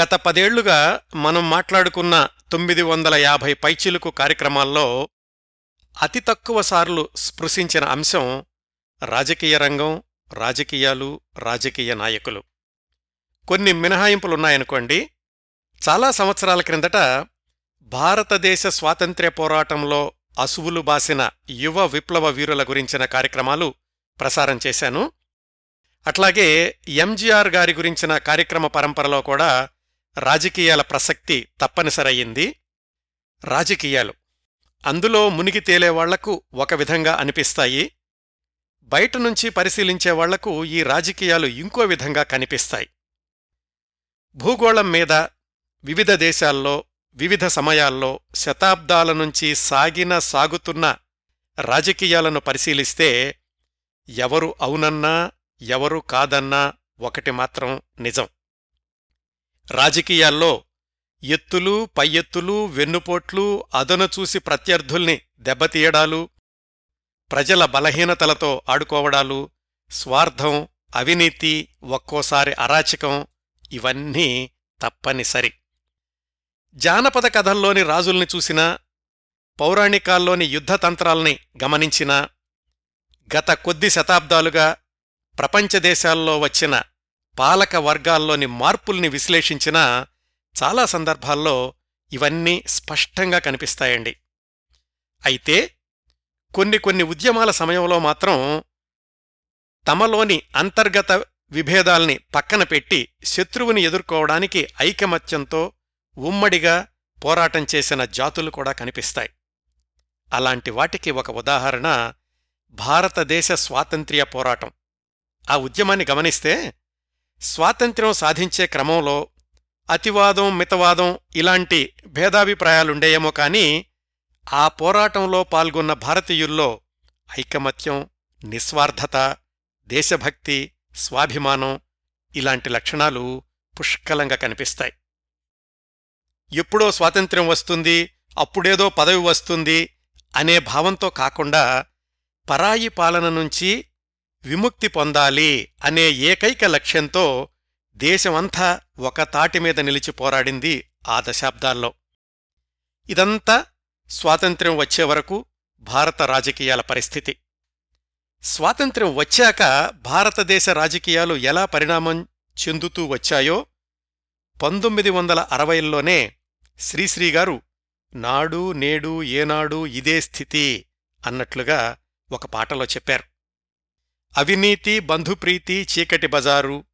గత పదేళ్ళుగా మనం మాట్లాడుకున్న తొమ్మిది వందల యాభై పైచిలుకు కార్యక్రమాల్లో అతి తక్కువ సార్లు స్పృశించిన అంశం రాజకీయ రంగం రాజకీయాలు రాజకీయ నాయకులు. కొన్ని మినహాయింపులున్నాయనుకోండి. చాలా సంవత్సరాల క్రిందట భారతదేశ స్వాతంత్ర్య పోరాటంలో అసువులు బాసిన యువ విప్లవ వీరుల గురించిన కార్యక్రమాలు ప్రసారం చేశాను. అట్లాగే ఎంజీఆర్ గారి గురించిన కార్యక్రమ పరంపరలో కూడా రాజకీయాల ప్రసక్తి తప్పనిసరయ్యింది. రాజకీయాలు. అందులో మునిగి తేలేవాళ్ళకు ఒక విధంగా అనిపిస్తాయి. బయట నుంచి ఈ రాజకీయాలు ఇంకో విధంగా కనిపిస్తాయి. భూగోళం మీద వివిధ దేశాల్లో వివిధ సమయాల్లో శతాబ్దాల నుంచి సాగిన సాగుతున్న రాజకీయాలను పరిశీలిస్తే ఎవరు అవునన్నా ఎవరు కాదన్నా ఒకటి మాత్రం నిజం. రాజకీయాల్లో ఎత్తులు పై ఎత్తులు వెన్నుపోట్లు అదను చూసి ప్రత్యర్థుల్ని దెబ్బతీయడాలు ప్రజల బలహీనతలతో ఆడుకోవడాలు స్వార్థం అవినీతి ఒక్కోసారి అరాచకం ఇవన్నీ తప్పనిసరి. జానపద కథల్లోని రాజుల్ని చూసినా పౌరాణికాల్లోని యుద్ధతంత్రాల్ని గమనించినా గత కొద్ది శతాబ్దాలుగా ప్రపంచ దేశాల్లో వచ్చిన పాలక వర్గాల్లోని మార్పుల్ని విశ్లేషించినా చాలా సందర్భాల్లో ఇవన్నీ స్పష్టంగా కనిపిస్తాయండి. అయితే కొన్ని కొన్ని ఉద్యమాల సమయంలో మాత్రం తమలోని అంతర్గత విభేదాల్ని పక్కన పెట్టి శత్రువుని ఎదుర్కోవడానికి ఐకమత్యంతో ఉమ్మడిగా పోరాటం చేసిన జాతులు కూడా కనిపిస్తాయి. అలాంటి వాటికి ఒక ఉదాహరణ భారతదేశ స్వాతంత్ర్య పోరాటం. ఆ ఉద్యమాన్ని గమనిస్తే స్వాతంత్ర్యం సాధించే క్రమంలో అతివాదం మితవాదం ఇలాంటి భేదాభిప్రాయాలుండేయేమో కాని ఆ పోరాటంలో పాల్గొన్న భారతీయుల్లో ఐకమత్యం నిస్వార్థత దేశభక్తి స్వాభిమానం ఇలాంటి లక్షణాలు పుష్కలంగా కనిపిస్తాయి. ఎప్పుడో స్వాతంత్ర్యం వస్తుంది అప్పుడేదో పదవి వస్తుంది అనే భావంతో కాకుండా పరాయి పాలన నుంచి విముక్తి పొందాలి అనే ఏకైక లక్ష్యంతో దేశమంతా ఒక తాటి మీద నిలిచి పోరాడింది ఆ దశాబ్దాల్లో. ఇదంతా స్వాతంత్ర్యం వచ్చే వరకు భారత రాజకీయాల పరిస్థితి. స్వాతంత్ర్యం వచ్చాక భారతదేశ రాజకీయాలు ఎలా పరిణామం చెందుతూ వచ్చాయో పంతొమ్మిది వందల అరవైల్లోనే శ్రీశ్రీగారు నాడు నేడు ఏనాడు ఇదే స్థితి అన్నట్లుగా ఒక పాటలో చెప్పారు. అవినీతి బంధుప్రీతి చీకటి బజారు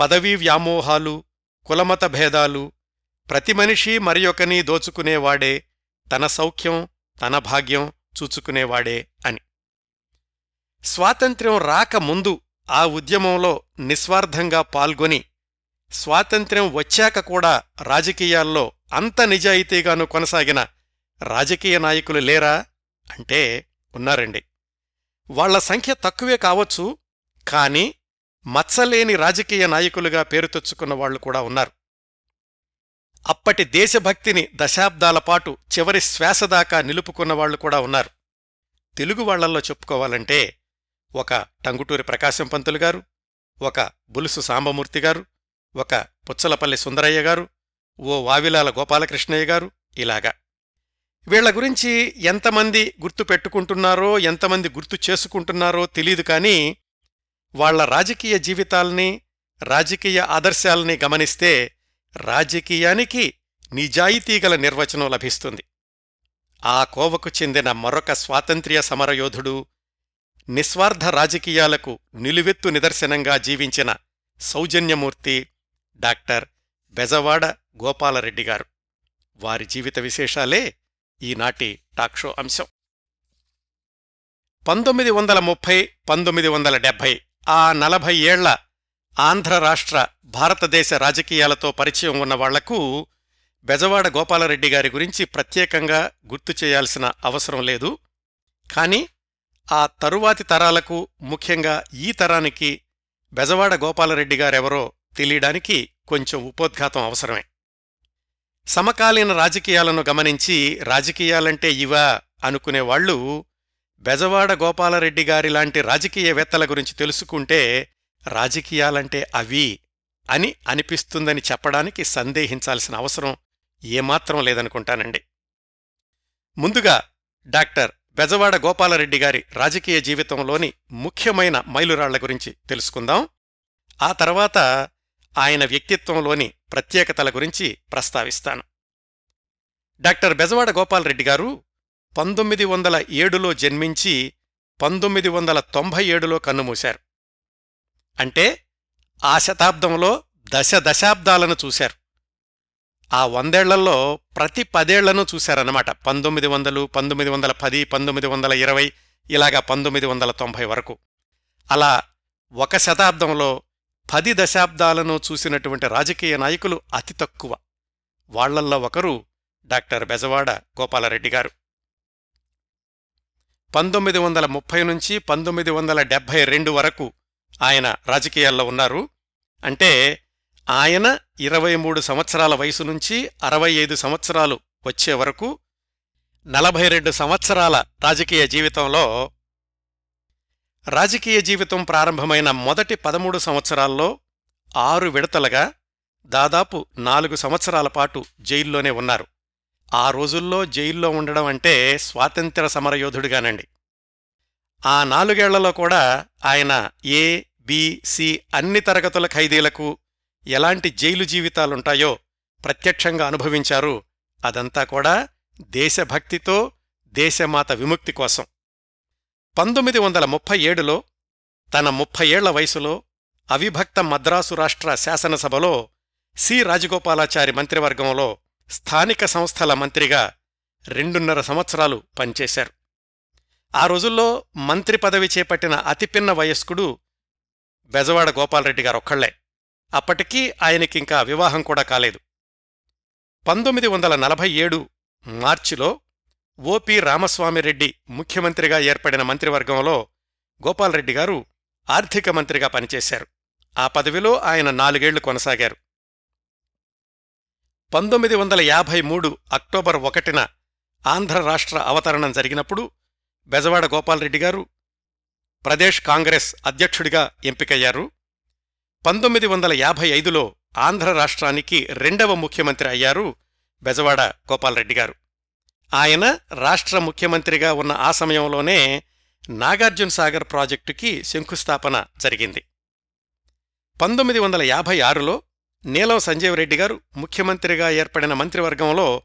పదవీ వ్యామోహాలు కులమత భేదాలు ప్రతి మనిషి మరియొకని దోచుకునేవాడే తన సౌఖ్యం తన భాగ్యం చూచుకునేవాడే అని. స్వాతంత్ర్యం రాకముందు ఆ ఉద్యమంలో నిస్వార్థంగా పాల్గొని స్వాతంత్ర్యం వచ్చాక కూడా రాజకీయాల్లో అంత నిజాయితీగాను కొనసాగిన రాజకీయ నాయకులు లేరా? అంటే ఉన్నారండి. వాళ్ళ సంఖ్య తక్కువే కావచ్చు కాని మచ్చలేని రాజకీయ నాయకులుగా పేరు తెచ్చుకున్న వాళ్ళు కూడా ఉన్నారు. అప్పటి దేశభక్తిని దశాబ్దాల పాటు చివరి శ్వాసదాకా నిలుపుకున్న వాళ్ళు కూడా ఉన్నారు. తెలుగు వాళ్ళల్లో చెప్పుకోవాలంటే ఒక టంగుటూరి ప్రకాశం పంతులు గారు ఒక బులుసు సాంబమూర్తి గారు ఒక పుచ్చలపల్లి సుందరయ్య గారు ఓ వావిలాల గోపాలకృష్ణయ్య గారు ఇలాగా. వీళ్ళ గురించి ఎంతమంది గుర్తు పెట్టుకుంటున్నారో ఎంతమంది గుర్తు చేసుకుంటున్నారో తెలీదు కాని వాళ్ళ రాజకీయ జీవితాల్ని రాజకీయ ఆదర్శాల్ని గమనిస్తే రాజకీయానికి నిజాయితీగల నిర్వచనం లభిస్తుంది. ఆ కోవకు చెందిన మరొక స్వాతంత్ర్య సమరయోధుడు నిస్వార్థ రాజకీయాలకు నిలువెత్తు నిదర్శనంగా జీవించిన సౌజన్యమూర్తి డాక్టర్ బెజవాడ గోపాలరెడ్డి గారు. వారి జీవిత విశేషాలే ఈనాటి టాక్షో అంశం. పంతొమ్మిది వందల ముప్పై పంతొమ్మిది వందల డెబ్భై ఆ నలభై ఏళ్ళ ఆంధ్ర రాష్ట్ర భారతదేశ రాజకీయాలతో పరిచయం ఉన్న వాళ్ళకు బెజవాడ గోపాలరెడ్డి గారి గురించి ప్రత్యేకంగా గుర్తు చేయాల్సిన అవసరం లేదు. కాని ఆ తరువాతి తరాలకు ముఖ్యంగా ఈ తరానికి బెజవాడ గోపాలరెడ్డి గారెవరో తెలియడానికి కొంచెం ఉపోద్ఘాతం అవసరమే. సమకాలీన రాజకీయాలను గమనించి రాజకీయాలంటే ఇవా అనుకునేవాళ్ళు బెజవాడ గోపాలరెడ్డి గారిలాంటి రాజకీయవేత్తల గురించి తెలుసుకుంటే రాజకీయాలంటే అవి అని అనిపిస్తుందని చెప్పడానికి సందేహించాల్సిన అవసరం ఏమాత్రం లేదనుకుంటానండి. ముందుగా డాక్టర్ బెజవాడ గోపాలరెడ్డి గారి రాజకీయ జీవితంలోని ముఖ్యమైన మైలురాళ్ళ గురించి తెలుసుకుందాం. ఆ తర్వాత ఆయన వ్యక్తిత్వంలోని ప్రత్యేకతల గురించి ప్రస్తావిస్తాను. డాక్టర్ బెజవాడ గోపాలరెడ్డి గారు పంతొమ్మిది వందల ఏడులో జన్మించి పంతొమ్మిది వందల తొంభై ఏడులో కన్నుమూశారు. అంటే ఆ శతాబ్దంలో దశ దశాబ్దాలను చూశారు. ఆ వందేళ్ళలో ప్రతి పదేళ్ళను చూశారన్నమాట. పంతొమ్మిది వందలు పంతొమ్మిది వందల పది పంతొమ్మిది వందల ఇరవై ఇలాగా పంతొమ్మిది వందల తొంభై వరకు. అలా ఒక శతాబ్దంలో పది దశాబ్దాలను చూసినటువంటి రాజకీయ నాయకులు అతి తక్కువ. వాళ్ళల్లో ఒకరు డాక్టర్ బెజవాడ గోపాలరెడ్డి గారు. పంతొమ్మిది వందల ముప్పై నుంచి పంతొమ్మిది వందల డెబ్భై రెండు వరకు ఆయన రాజకీయాల్లో ఉన్నారు. అంటే ఆయన ఇరవై మూడు సంవత్సరాల వయసు నుంచి అరవై ఐదు సంవత్సరాలు వచ్చే వరకు నలభై రెండు సంవత్సరాల రాజకీయ జీవితంలో రాజకీయ జీవితం ప్రారంభమైన మొదటి పదమూడు సంవత్సరాల్లో ఆరు విడతలుగా దాదాపు నాలుగు సంవత్సరాల పాటు జైల్లోనే ఉన్నారు. ఆ రోజుల్లో జైల్లో ఉండడం అంటే స్వాతంత్ర సమరయోధుడిగానండి. ఆ నాలుగేళ్ళలో కూడా ఆయన ఏ బి అన్ని తరగతుల ఖైదీలకు ఎలాంటి జైలు జీవితాలుంటాయో ప్రత్యక్షంగా అనుభవించారు. అదంతా కూడా దేశభక్తితో దేశమాత విముక్తి కోసం. పంతొమ్మిది వందల ముప్పై ఏడులో తన ముప్పై ఏళ్ళ వయసులో అవిభక్త మద్రాసు రాష్ట్ర శాసనసభలో సి. రాజగోపాలాచారి మంత్రివర్గంలో స్థానిక సంస్థల మంత్రిగా రెండున్నర సంవత్సరాలు పనిచేశారు. ఆ రోజుల్లో మంత్రి పదవి చేపట్టిన అతిపిన్న వయస్కుడు బెజవాడ గోపాలరెడ్డి గారొక్కళ్ళే అప్పటికీ ఆయనకింకా వివాహం కూడా కాలేదు. పంతొమ్మిది వందల నలభై ఏడు మార్చిలో ఓపి రామస్వామిరెడ్డి ముఖ్యమంత్రిగా ఏర్పడిన మంత్రివర్గంలో గోపాలరెడ్డి గారు ఆర్థిక మంత్రిగా పనిచేశారు. ఆ పదవిలో ఆయన నాలుగేళ్ళు కొనసాగారు. పంతొమ్మిది వందల యాభై మూడు అక్టోబర్ ఒకటిన ఆంధ్ర రాష్ట్ర అవతరణం జరిగినప్పుడు బెజవాడ గోపాలరెడ్డి గారు ప్రదేశ్ కాంగ్రెస్ అధ్యక్షుడిగా ఎంపికయ్యారు. పంతొమ్మిది వందల యాభై ఐదులో ఆంధ్ర రాష్ట్రానికి రెండవ ముఖ్యమంత్రి అయ్యారు బెజవాడ గోపాలరెడ్డి గారు. ఆయన రాష్ట్ర ముఖ్యమంత్రిగా ఉన్న ఆ సమయంలోనే నాగార్జున సాగర్ ప్రాజెక్టుకి శంకుస్థాపన జరిగింది. పంతొమ్మిది వందల యాభై ఆరులో నీలం సంజీవరెడ్డి గారు ముఖ్యమంత్రిగా ఏర్పడిన మంత్రివర్గంలో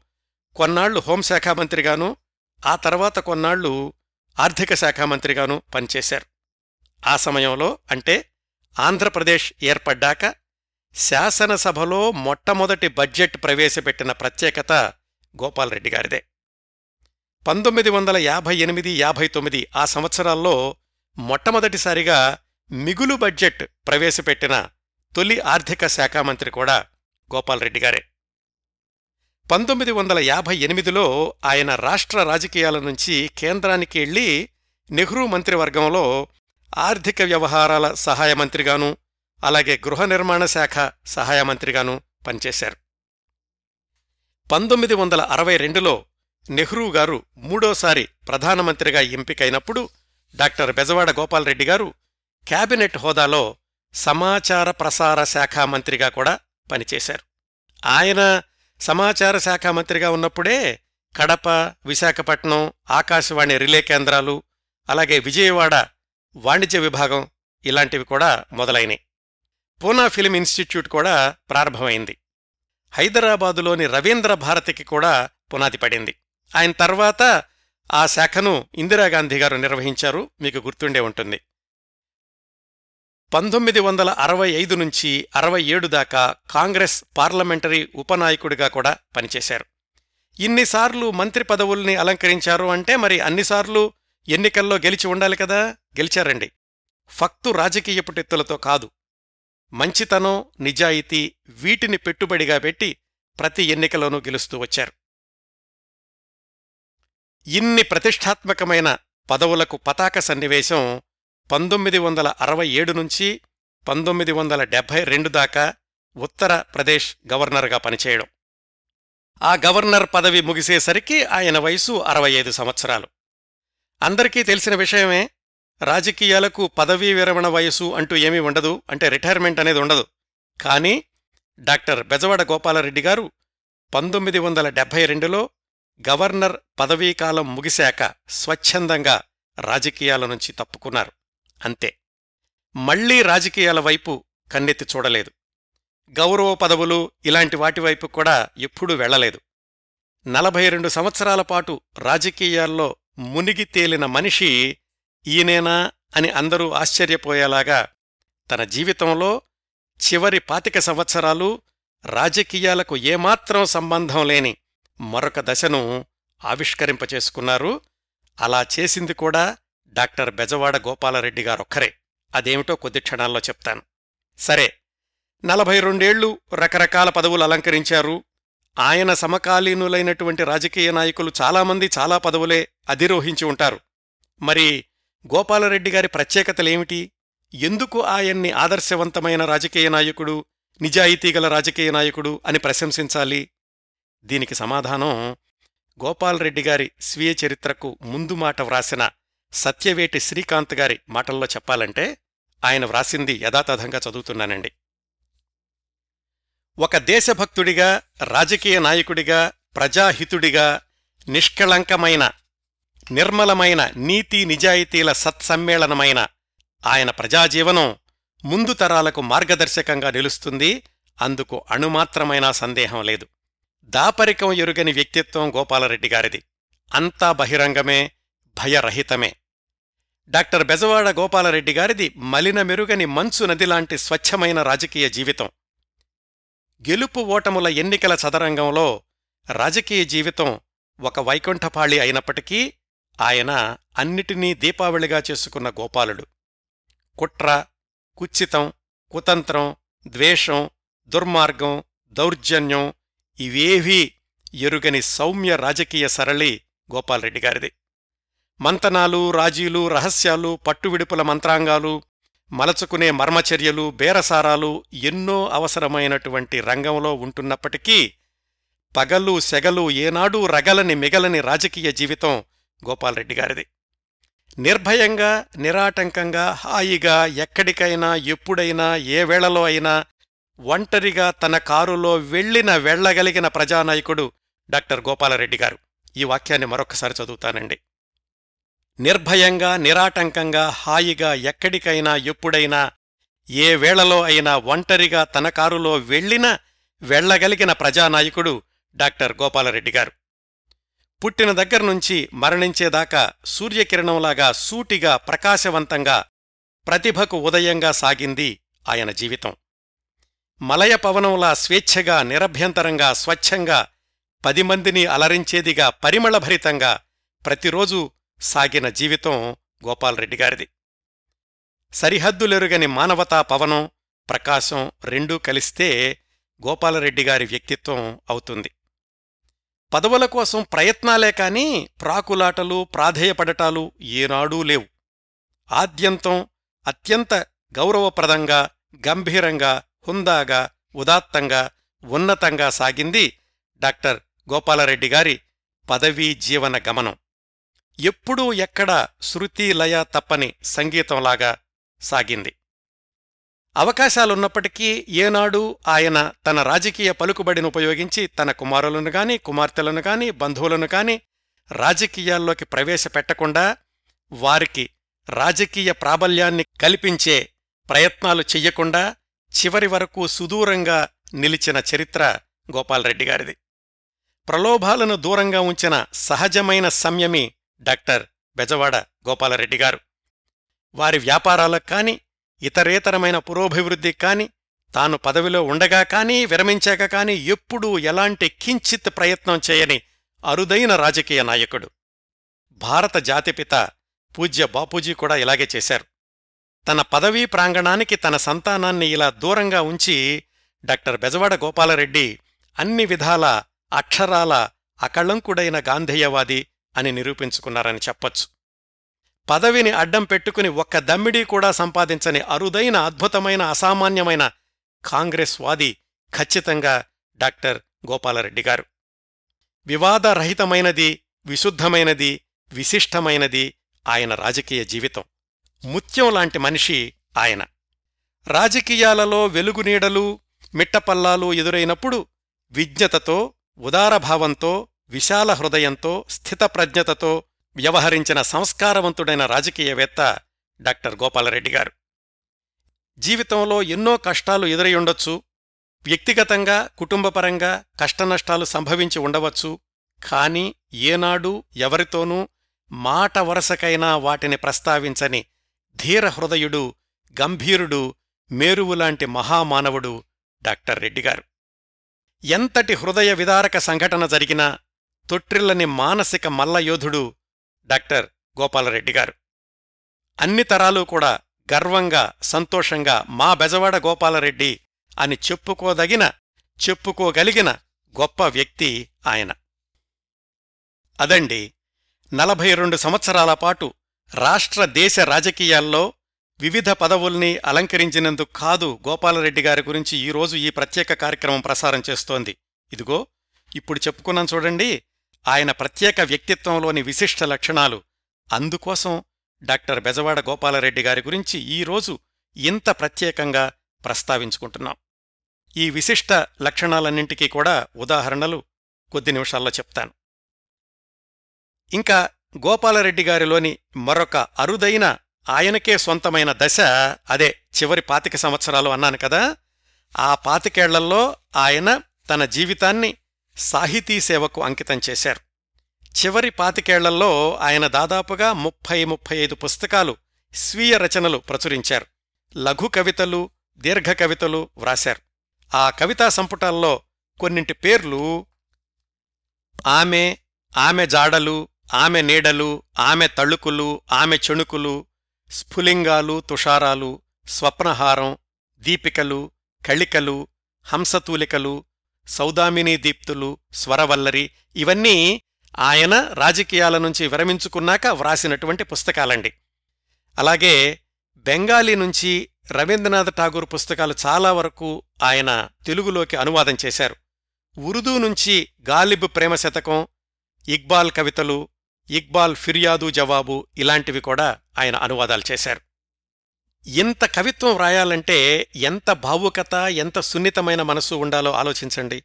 కొన్నాళ్ళు హోంశాఖ మంత్రిగాను ఆ తర్వాత కొన్నాళ్ళు ఆర్థిక శాఖ మంత్రిగాను పనిచేశారు. ఆ సమయంలో అంటే ఆంధ్రప్రదేశ్ ఏర్పడ్డాక శాసనసభలో మొట్టమొదటి బడ్జెట్ ప్రవేశపెట్టిన ప్రత్యేకత గోపాల్రెడ్డి గారిదే. పంతొమ్మిది వందల యాభై ఎనిమిది యాభై తొమ్మిది ఆ సంవత్సరాల్లో మొట్టమొదటిసారిగా మిగులు బడ్జెట్ ప్రవేశపెట్టిన తొలి ఆర్థిక శాఖ మంత్రి కూడా గోపాల్రెడ్డి గారే. పంతొమ్మిది వందల యాభై ఎనిమిదిలో ఆయన రాష్ట్ర రాజకీయాల నుంచి కేంద్రానికి వెళ్ళి నెహ్రూ మంత్రివర్గంలో ఆర్థిక వ్యవహారాల సహాయ మంత్రిగాను అలాగే గృహ నిర్మాణ శాఖ సహాయ మంత్రిగాను పనిచేశారు. పంతొమ్మిది వందల అరవై రెండులో నెహ్రూ గారు మూడోసారి ప్రధానమంత్రిగా ఎంపికైనప్పుడు డాక్టర్ బెజవాడ గోపాలరెడ్డి గారు క్యాబినెట్ హోదాలో సమాచార ప్రసార శాఖ మంత్రిగా కూడా పనిచేశారు. ఆయన సమాచార శాఖ మంత్రిగా ఉన్నప్పుడే కడప విశాఖపట్నం ఆకాశవాణి రిలే కేంద్రాలు అలాగే విజయవాడ వాణిజ్య విభాగం ఇలాంటివి కూడా మొదలైనవి పూనా ఫిలిం ఇన్స్టిట్యూట్ కూడా ప్రారంభమైంది. హైదరాబాదులోని రవీంద్ర భారతికి కూడా పునాది పడింది. ఆయన తర్వాత ఆ శాఖను ఇందిరాగాంధీ గారు నిర్వహించారు. మీకు గుర్తుండే ఉంటుంది. పంతొమ్మిది వందల అరవై ఐదు నుంచి అరవై ఏడు దాకా కాంగ్రెస్ పార్లమెంటరీ ఉపనాయకుడిగా కూడా పనిచేశారు. ఇన్నిసార్లు మంత్రి పదవుల్ని అలంకరించారు అంటే మరి అన్నిసార్లు ఎన్నికల్లో గెలిచి ఉండాలి కదా? గెలిచారండి. ఫక్తు రాజకీయ టెత్తులతో కాదు. మంచితనం నిజాయితీ వీటిని పెట్టుబడిగా పెట్టి ప్రతి ఎన్నికలోనూ గెలుస్తూ వచ్చారు. ఇన్ని ప్రతిష్టాత్మకమైన పదవులకు పతాక సన్నివేశం పంతొమ్మిది వందల అరవై ఏడు నుంచి పంతొమ్మిది వందల డెబ్భై రెండు దాకా ఉత్తర ప్రదేశ్ గవర్నర్గా పనిచేయడం. ఆ గవర్నర్ పదవి ముగిసేసరికి ఆయన వయసు అరవై ఐదు సంవత్సరాలు. అందరికీ తెలిసిన విషయమే రాజకీయాలకు పదవీ విరమణ వయసు అంటూ ఏమీ ఉండదు అంటే రిటైర్మెంట్ అనేది ఉండదు. కానీ డాక్టర్ బెజవాడ గోపాలరెడ్డి గారు పంతొమ్మిది వందల డెబ్భై రెండులో గవర్నర్ పదవీకాలం ముగిశాక స్వచ్ఛందంగా రాజకీయాల నుంచి తప్పుకున్నారు. అంతే. మళ్ళీ రాజకీయాల వైపు కన్నెత్తి చూడలేదు. గౌరవ పదవులు ఇలాంటి వాటి వైపు కూడా ఎప్పుడూ వెళ్ళలేదు నలభై రెండు సంవత్సరాల పాటు రాజకీయాల్లో మునిగి తేలిన మనిషి ఈయనేనా అని అందరూ ఆశ్చర్యపోయేలాగా తన జీవితంలో చివరి పాతిక సంవత్సరాలు రాజకీయాలకు ఏమాత్రం సంబంధం లేని మరొక దశను ఆవిష్కరింపచేసుకున్నారు. అలా చేసింది కూడా డాక్టర్ బెజవాడ గోపాలరెడ్డి గారొక్కరే. అదేమిటో కొద్ది క్షణాల్లో చెప్తాను. సరే నలభై రెండేళ్ళు రకరకాల పదవులు అలంకరించారు. ఆయన సమకాలీనులైనటువంటి రాజకీయ నాయకులు చాలామంది చాలా పదవులే అధిరోహించి ఉంటారు. మరి గోపాలరెడ్డి గారి ప్రత్యేకతలేమిటి? ఎందుకు ఆయన్ని ఆదర్శవంతమైన రాజకీయ నాయకుడు నిజాయితీగల రాజకీయ నాయకుడు అని ప్రశంసించాలి? దీనికి సమాధానం గోపాలరెడ్డి గారి స్వీయ చరిత్రకు ముందు మాట వ్రాసిన సత్యవేటి శ్రీకాంత్ గారి మాటల్లో చెప్పాలంటే ఆయన వ్రాసింది యథాతథంగా చదువుతున్నానండి. ఒక దేశభక్తుడిగా రాజకీయ నాయకుడిగా ప్రజాహితుడిగా నిష్కళంకమైన నిర్మలమైన నీతి నిజాయితీల సత్సమ్మేళనమైన ఆయన ప్రజాజీవనం ముందు తరాలకు మార్గదర్శకంగా నిలుస్తుంది అందుకు అణుమాత్రమైనా సందేహం లేదు. దాపరికం ఎరుగని వ్యక్తిత్వం గోపాలరెడ్డి గారిది. అంతా బహిరంగమే భయరహితమే. డాక్టర్ బెజవాడ గోపాలరెడ్డి గారిది మలిన మెరుగని మంచు నదిలాంటి స్వచ్ఛమైన రాజకీయ జీవితం. గెలుపు ఓటముల ఎన్నికల చదరంగంలో రాజకీయ జీవితం ఒక వైకుంఠపాళి అయినప్పటికీ ఆయన అన్నిటినీ దీపావళిగా చేసుకున్న గోపాలుడు. కుట్ర కుచ్చితం కుతంత్రం ద్వేషం దుర్మార్గం దౌర్జన్యం ఇవేవీ ఎరుగని సౌమ్య రాజకీయ సరళి గోపాల్రెడ్డి గారిది. మంతనాలు రాజీలు రహస్యాలు పట్టువిడుపుల మంత్రాంగాలు మలచుకునే మర్మచర్యలు బేరసారాలు ఎన్నో అవసరమైనటువంటి రంగంలో ఉంటున్నప్పటికీ పగలు సెగలు ఏనాడూ రగలని మిగలని రాజకీయ జీవితం గోపాలరెడ్డి గారిది. నిర్భయంగా నిరాటంకంగా హాయిగా ఎక్కడికైనా ఎప్పుడైనా ఏ వేళలో అయినా ఒంటరిగా తన కారులో వెళ్ళిన వెళ్ళగలిగిన ప్రజానాయకుడు డాక్టర్ గోపాలరెడ్డి గారు. ఈ వాక్యాన్ని మరొకసారి చదువుతానండి. నిర్భయంగా నిరాటంకంగా హాయిగా ఎక్కడికైనా ఎప్పుడైనా ఏ వేళలో అయినా ఒంటరిగా తన కారులో వెళ్ళిన వెళ్ళగలిగిన ప్రజానాయకుడు డాక్టర్ గోపాలరెడ్డి గారు. పుట్టిన దగ్గర్నుంచి మరణించేదాకా సూర్యకిరణంలాగా సూటిగా ప్రకాశవంతంగా ప్రతిభకు ఉదయంగా సాగింది ఆయన జీవితం. మలయ పవనంలా స్వేచ్ఛగా నిరభ్యంతరంగా స్వచ్ఛంగా పది మందిని అలరించేదిగా పరిమళభరితంగా ప్రతిరోజూ సాగిన జీవితం గోపాలరెడ్డిగారిది సరిహద్దులెరుగని మానవతా పవనం ప్రకాశం రెండూ కలిస్తే గోపాలరెడ్డి గారి వ్యక్తిత్వం అవుతుంది. పదవుల కోసం ప్రయత్నాలే కాని ప్రాకులాటలు ప్రాధేయపడటాలు ఏనాడూ లేవు. ఆద్యంతం అత్యంత గౌరవప్రదంగా గంభీరంగా హుందాగా ఉదాత్తంగా ఉన్నతంగా సాగింది డాక్టర్ గోపాలరెడ్డి గారి పదవీ జీవన గమనం. ఎప్పుడూ ఎక్కడా శృతి లయ తప్పని సంగీతంలాగా సాగింది. అవకాశాలున్నప్పటికీ ఏనాడు ఆయన తన రాజకీయ పలుకుబడిని ఉపయోగించి తన కుమారులను గాని కుమార్తెలను గాని బంధువులను కాని రాజకీయాల్లోకి ప్రవేశపెట్టకుండా వారికి రాజకీయ ప్రాబల్యాన్ని కల్పించే ప్రయత్నాలు చెయ్యకుండా చివరి వరకు సుదూరంగా నిలిచిన చరిత్ర గోపాలరెడ్డిగారిది ప్రలోభాలను దూరంగా ఉంచిన సహజమైన సంయమి డాక్టర్ బెజవాడ గోపాలరెడ్డి గారు. వారి వ్యాపారాలకు కాని ఇతరేతరమైన పురోభివృద్ధికి కాని తాను పదవిలో ఉండగా కానీ విరమించాక కానీ ఎప్పుడూ ఎలాంటి కించిత్ ప్రయత్నం చేయని అరుదైన రాజకీయ నాయకుడు. భారత జాతిపిత పూజ్య బాపూజీ కూడా ఇలాగే చేశారు. తన పదవీ ప్రాంగణానికి తన సంతానాన్ని ఇలా దూరంగా ఉంచి డాక్టర్ బెజవాడ గోపాలరెడ్డి అన్ని విధాల అక్షరాల అకళంకుడైన గాంధేయవాది అని నిరూపించుకున్నారని చెప్పొచ్చు. పదవిని అడ్డం పెట్టుకుని ఒక్క దమ్మిడీ కూడా సంపాదించని అరుదైన అద్భుతమైన అసామాన్యమైన కాంగ్రెస్ వాది ఖచ్చితంగా డాక్టర్ గోపాలరెడ్డి గారు. వివాదరహితమైనది విశుద్ధమైనది విశిష్టమైనది ఆయన రాజకీయ జీవితం. ముత్యం లాంటి మనిషి ఆయన. రాజకీయాలలో వెలుగునీడలు మిట్టపల్లాలు ఎదురైనప్పుడు విజ్ఞతతో ఉదారభావంతో విశాల హృదయంతో స్థితప్రజ్ఞతతో వ్యవహరించిన సంస్కారవంతుడైన రాజకీయవేత్త డాక్టర్ గోపాలరెడ్డి గారు. జీవితంలో ఎన్నో కష్టాలు ఎదురయ్యుండొచ్చు వ్యక్తిగతంగా కుటుంబపరంగా కష్టనష్టాలు సంభవించి ఉండవచ్చు. కాని ఏనాడు ఎవరితోనూ మాట వరసకైనా వాటిని ప్రస్తావించని ధీరహృదయుడు గంభీరుడు మేరువులాంటి మహామానవుడు డాక్టర్ రెడ్డిగారు ఎంతటి హృదయ విదారక సంఘటన జరిగినా తొట్రిల్లని మానసిక మల్లయోధుడు డాక్టర్ గోపాలరెడ్డిగారు అన్ని తరాలు కూడా గర్వంగా సంతోషంగా మా బెజవాడ గోపాలరెడ్డి అని చెప్పుకోదగిన చెప్పుకోగలిగిన గొప్ప వ్యక్తి ఆయన. అదండి నలభై రెండు సంవత్సరాల పాటు రాష్ట్ర దేశ రాజకీయాల్లో వివిధ పదవుల్ని అలంకరించినందుకు కాదు గోపాలరెడ్డి గారి గురించి ఈరోజు ఈ ప్రత్యేక కార్యక్రమం ప్రసారం చేస్తోంది. ఇదిగో ఇప్పుడు చెప్పుకున్నాం చూడండి ఆయన ప్రత్యేక వ్యక్తిత్వంలోని విశిష్ట లక్షణాలు. అందుకోసం డాక్టర్ బెజవాడ గోపాలరెడ్డి గారి గురించి ఈరోజు ఇంత ప్రత్యేకంగా ప్రస్తావించుకుంటున్నాం. ఈ విశిష్ట లక్షణాలన్నింటికీ కూడా ఉదాహరణలు కొద్ది నిమిషాల్లో చెప్తాను. ఇంకా గోపాలరెడ్డి గారిలోని మరొక అరుదైన ఆయనకే సొంతమైన దశ అదే చివరి పాతిక సంవత్సరాలు అన్నాను కదా ఆ పాతికేళ్ళలో ఆయన తన జీవితాన్ని సాహితీ సేవకు అంకితం చేశారు. చివరి పాతికేళ్ళలో ఆయన దాదాపుగా ముప్పై ముప్పై ఐదు పుస్తకాలు స్వీయ రచనలు ప్రచురించారు. లఘు కవితలు దీర్ఘ కవితలు వ్రాశారు. ఆ కవితా సంపుటాల్లో కొన్నింటి పేర్లు ఆమె ఆమె జాడలు ఆమె నీడలు ఆమె తళుకులు ఆమె చెణుకులు స్ఫులింగాలు తుషారాలు స్వప్నహారం దీపికలు కళికలు హంసతూలికలు సౌదామినీ దీప్తులు స్వరవల్లరి ఇవన్నీ ఆయన రాజకీయాల నుంచి విరమించుకున్నాక వ్రాసినటువంటి పుస్తకాలండి. అలాగే బెంగాలీ నుంచి రవీంద్రనాథ్ ఠాగూర్ పుస్తకాలు చాలా వరకు ఆయన తెలుగులోకి అనువాదం చేశారు. ఉర్దూ నుంచి గాలిబ్ ప్రేమ శతకం ఇక్బాల్ కవితలు ఇక్బాల్ ఫిర్యాదు జవాబు ఇలాంటివి కూడా ఆయన అనువాదాలు చేశారు. ఇంత కవిత్వం వ్రాయాలంటే ఎంత భావుకత ఎంత సున్నితమైన మనసు ఉండాలో ఆలోచించండి.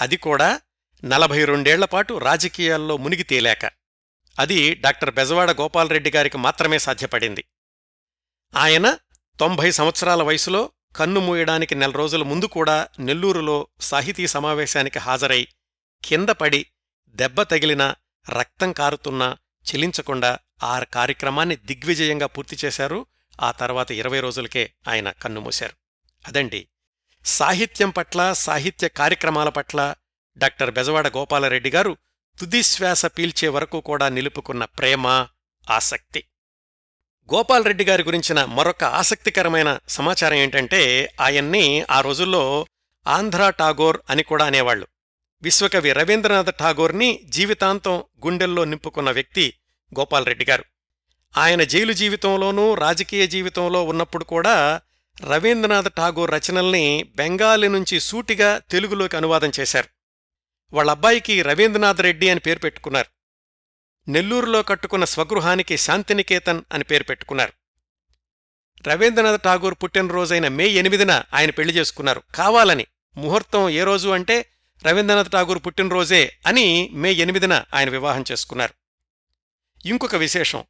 అది కూడా నలభై రెండేళ్ళపాటు రాజకీయాల్లో మునిగి తేలాక. అది డాక్టర్ బెజవాడ గోపాలరెడ్డి గారికి మాత్రమే సాధ్యపడింది. ఆయన తొంభై సంవత్సరాల వయసులో కన్ను మూయడానికి నెల రోజుల ముందు కూడా నెల్లూరులో సాహితీ సమావేశానికి హాజరై కిందపడి దెబ్బ తగిలినా రక్తం కారుతున్నా చెలించకుండా ఆ కార్యక్రమాన్ని దిగ్విజయంగా పూర్తి చేశారు. ఆ తర్వాత ఇరవై రోజులకే ఆయన కన్నుమూశారు. అదండి. సాహిత్యం పట్ల సాహిత్య కార్యక్రమాల పట్ల డాక్టర్ బెజవాడ గోపాలరెడ్డి గారు తుదిశ్వాస పీల్చే వరకు కూడా నిలుపుకున్న ప్రేమ ఆసక్తి. గోపాలరెడ్డి గారి గురించిన మరొక ఆసక్తికరమైన సమాచారం ఏంటంటే ఆయన్ని ఆ రోజుల్లో ఆంధ్రా టాగోర్ అని కూడా అనేవాళ్ళు విశ్వకవి రవీంద్రనాథ్ ఠాగోర్ని జీవితాంతం గుండెల్లో నింపుకున్న వ్యక్తి గోపాలరెడ్డి గారు ఆయన జైలు జీవితంలోనూ రాజకీయ జీవితంలో ఉన్నప్పుడు కూడా రవీంద్రనాథ్ ఠాగూర్ రచనల్ని బెంగాలీ నుంచి సూటిగా తెలుగులోకి అనువాదం చేశారు. వాళ్ళ అబ్బాయికి రవీంద్రనాథ్ రెడ్డి అని పేరు పెట్టుకున్నారు. నెల్లూరులో కట్టుకున్న స్వగృహానికి శాంతినికేతన్ అని పేరు పెట్టుకున్నారు. రవీంద్రనాథ్ ఠాగూర్ పుట్టినరోజైన మే ఎనిమిదిన ఆయన పెళ్ళి చేసుకున్నారు. కావాలని ముహూర్తం ఏ రోజు అంటే రవీంద్రనాథ్ ఠాగూర్ పుట్టినరోజే అని మే ఎనిమిదిన ఆయన వివాహం చేసుకున్నారు. ఇంకొక విశేషం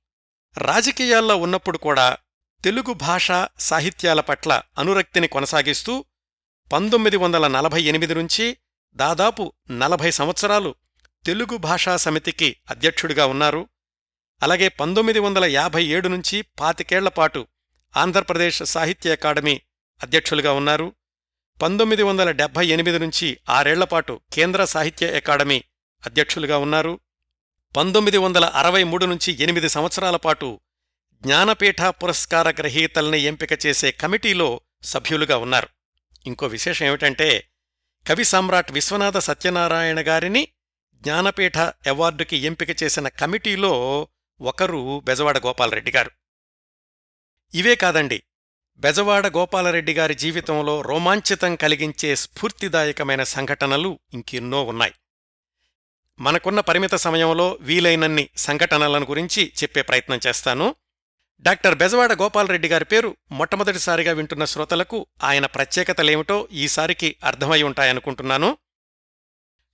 రాజకీయాల్లో ఉన్నప్పుడు కూడా తెలుగు భాష సాహిత్యాల పట్ల అనురక్తిని కొనసాగిస్తూ పంతొమ్మిది వందల నలభై ఎనిమిది నుంచి దాదాపు నలభై సంవత్సరాలు తెలుగు భాషా సమితికి అధ్యక్షుడిగా ఉన్నారు. అలాగే పంతొమ్మిది వందల యాభై ఏడు నుంచి పాతికేళ్ళపాటు ఆంధ్రప్రదేశ్ సాహిత్య అకాడమీ అధ్యక్షులుగా ఉన్నారు. పంతొమ్మిది వందల డెబ్బై ఎనిమిది నుంచి ఆరేళ్ళపాటు కేంద్ర సాహిత్య అకాడమీ అధ్యక్షులుగా ఉన్నారు. పంతొమ్మిది వందల అరవై మూడు నుంచి ఎనిమిది సంవత్సరాల పాటు జ్ఞానపీఠ పురస్కార గ్రహీతల్ని ఎంపిక చేసే కమిటీలో సభ్యులుగా ఉన్నారు. ఇంకో విశేషం ఏమిటంటే కవి సామ్రాట్ విశ్వనాథ సత్యనారాయణ గారిని జ్ఞానపీఠ అవార్డుకి ఎంపిక చేసిన కమిటీలో ఒకరు బెజవాడ గోపాలరెడ్డి గారు. ఇవే కాదండి బెజవాడ గోపాలరెడ్డి గారి జీవితంలో రోమాంచితం కలిగించే స్ఫూర్తిదాయకమైన సంఘటనలు ఇంకెన్నో ఉన్నాయి. మనకున్న పరిమిత సమయంలో వీలైనన్ని సంఘటనలను గురించి చెప్పే ప్రయత్నం చేస్తాను. డాక్టర్ బెజవాడ గోపాలరెడ్డి గారి పేరు మొట్టమొదటిసారిగా వింటున్న శ్రోతలకు ఆయన ప్రత్యేకతలేమిటో ఈసారికి అర్థమై ఉంటాయనుకుంటున్నాను.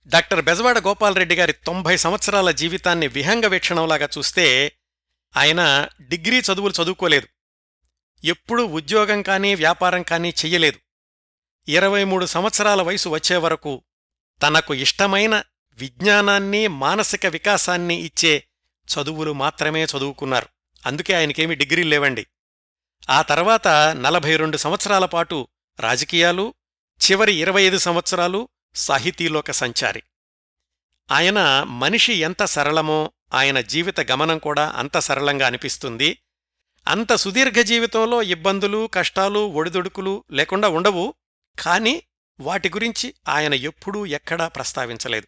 డాక్టర్ బెజవాడ గోపాలరెడ్డి గారి తొంభై సంవత్సరాల జీవితాన్ని విహంగ వీక్షణంలాగా చూస్తే ఆయన డిగ్రీ చదువులు చదువుకోలేదు. ఎప్పుడూ ఉద్యోగం కానీ వ్యాపారం కానీ చెయ్యలేదు. ఇరవై మూడు సంవత్సరాల వయసు వచ్చే వరకు తనకు ఇష్టమైన విజ్ఞానాన్ని మానసిక వికాసాన్ని ఇచ్చే చదువులు మాత్రమే చదువుకున్నారు. అందుకే ఆయనకేమీ డిగ్రీ లేవండి. ఆ తర్వాత నలభై రెండు సంవత్సరాల పాటు రాజకీయాలు చివరి ఇరవై ఐదు సంవత్సరాలు సాహితీలోక సంచారి. ఆయన మనిషి ఎంత సరళమో ఆయన జీవిత గమనం కూడా అంత సరళంగా అనిపిస్తుంది. అంత సుదీర్ఘ జీవితంలో ఇబ్బందులు కష్టాలు ఒడిదుడుకులు లేకుండా ఉండవు. కాని వాటి గురించి ఆయన ఎప్పుడూ ఎక్కడా ప్రస్తావించలేదు.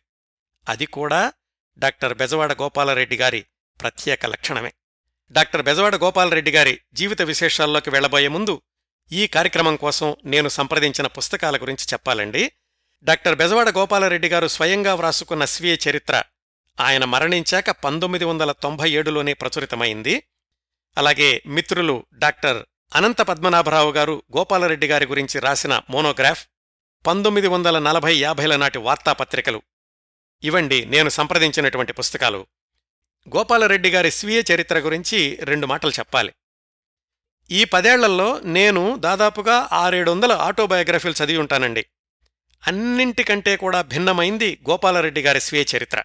అది కూడా డాక్టర్ బెజవాడ గోపాలరెడ్డి గారి ప్రత్యేక లక్షణమే. డాక్టర్ బెజవాడ గోపాలరెడ్డి గారి జీవిత విశేషాల్లోకి వెళ్ళబోయే ముందు ఈ కార్యక్రమం కోసం నేను సంప్రదించిన పుస్తకాల గురించి చెప్పాలండి. డాక్టర్ బెజవాడ గోపాలరెడ్డి గారు స్వయంగా వ్రాసుకున్న స్వీయ చరిత్ర ఆయన మరణించాక పంతొమ్మిది వందల తొంభై ఏడులోనే ప్రచురితమైంది. అలాగే మిత్రులు డాక్టర్ అనంత పద్మనాభరావు గారు గోపాలరెడ్డి గారి గురించి రాసిన మోనోగ్రాఫ్ పంతొమ్మిది వందల నలభై యాభైల నాటి వార్తాపత్రికలు. ఇవండి నేను సంప్రదించినటువంటి పుస్తకాలు. గోపాలరెడ్డి గారి స్వీయ చరిత్ర గురించి రెండు మాటలు చెప్పాలి. ఈ పదేళ్ళలో నేను దాదాపుగా ఆరేడు వందల ఆటోబయోగ్రఫీలు చదివి ఉంటానండి. అన్నింటికంటే కూడా భిన్నమైంది గోపాలరెడ్డి గారి స్వీయ చరిత్ర.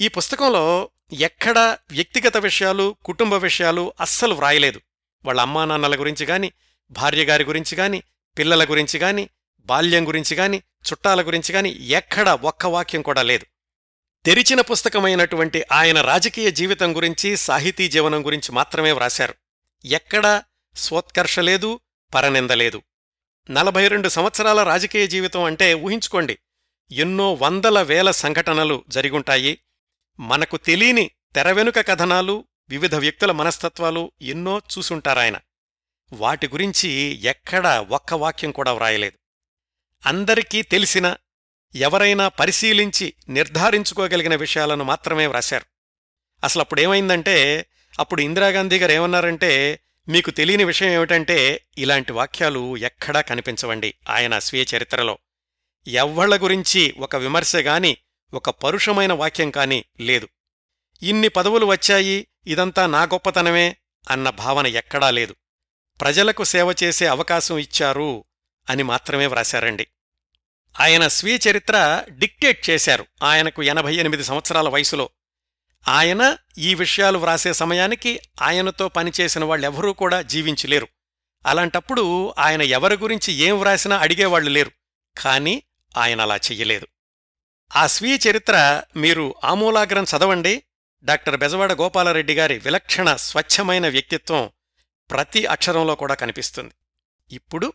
ఈ పుస్తకంలో ఎక్కడా వ్యక్తిగత విషయాలు కుటుంబ విషయాలు అస్సలు వ్రాయలేదు. వాళ్ళ అమ్మానాన్నల గురించి గాని భార్య గారి గురించి గాని పిల్లల గురించి గాని బాల్యం గురించి గాని చుట్టాల గురించి గాని ఎక్కడా ఒక్క వాక్యం కూడా లేదు. తెరిచిన పుస్తకమైనటువంటి ఆయన రాజకీయ జీవితం గురించి సాహితీ జీవనం గురించి మాత్రమే వ్రాశారు. ఎక్కడా స్వోత్కర్ష లేదు పరనింద లేదు. నలభై రెండు సంవత్సరాల రాజకీయ జీవితం అంటే ఊహించుకోండి. ఎన్నో వందల వేల సంఘటనలు జరిగుంటాయి. మనకు తెలియని తెరవెనుక కథనాలు వివిధ వ్యక్తుల మనస్తత్వాలు ఎన్నో చూసుంటారాయన. వాటి గురించి ఎక్కడా ఒక్క వాక్యం కూడా వ్రాయలేదు. అందరికీ తెలిసిన ఎవరైనా పరిశీలించి నిర్ధారించుకోగలిగిన విషయాలను మాత్రమే వ్రాశారు. అసలు అప్పుడేమైందంటే అప్పుడు ఇందిరాగాంధీ గారు ఏమన్నారంటే మీకు తెలియని విషయం ఏమిటంటే ఇలాంటి వాక్యాలు ఎక్కడా కనిపించవండి ఆయన స్వీయ చరిత్రలో. ఎవ్వళ్ళ గురించి ఒక విమర్శ గాని ఒక పరుషమైన వాక్యం కాని లేదు. ఇన్ని పదవులు వచ్చాయి ఇదంతా నా గొప్పతనమే అన్న భావన ఎక్కడా లేదు. ప్రజలకు సేవ చేసే అవకాశం ఇచ్చారు అని మాత్రమే వ్రాశారండి. ఆయన స్వీయ చరిత్ర డిక్టేట్ చేశారు ఆయనకు ఎనభై ఎనిమిది సంవత్సరాల వయసులో. ఆయన ఈ విషయాలు వ్రాసే సమయానికి ఆయనతో పనిచేసిన వాళ్ళెవరూ కూడా జీవించలేరు. అలాంటప్పుడు ఆయన ఎవరి గురించి ఏం వ్రాసినా అడిగేవాళ్ళు లేరు. కాని ఆయన అలా చెయ్యలేదు. ఆ స్వీయ చరిత్ర మీరు ఆమూలాగ్రం చదవండి. డాక్టర్ బెజవాడ గోపాలరెడ్డి గారి విలక్షణ స్వచ్ఛమైన వ్యక్తిత్వం ప్రతి అక్షరంలో కూడా కనిపిస్తుంది. ఇప్పుడు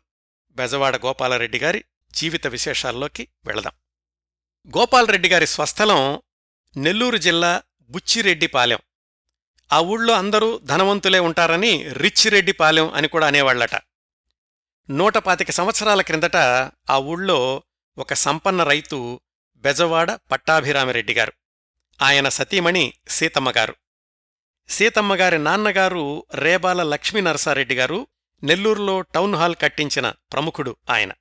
బెజవాడ గోపాలరెడ్డి గారి జీవిత విశేషాల్లోకి వెళదాం. గోపాలరెడ్డి గారి స్వస్థలం నెల్లూరు జిల్లా బుచ్చిరెడ్డిపాలెం. ఆ ఊళ్ళో అందరూ ధనవంతులే ఉంటారని రిచ్చిరెడ్డిపాలెం అని కూడా అనేవాళ్ళట నూట పాతిక సంవత్సరాల క్రిందట ఆ ఊళ్ళో ఒక సంపన్న రైతు బెజవాడ పట్టాభిరామిరెడ్డి గారు. ఆయన సతీమణి సీతమ్మగారు సీతమ్మగారి నాన్నగారు రేబాల లక్ష్మీ నరసారెడ్డి గారు నెల్లూరులో టౌన్ హాల్ కట్టించిన ప్రముఖుడు ఆయన.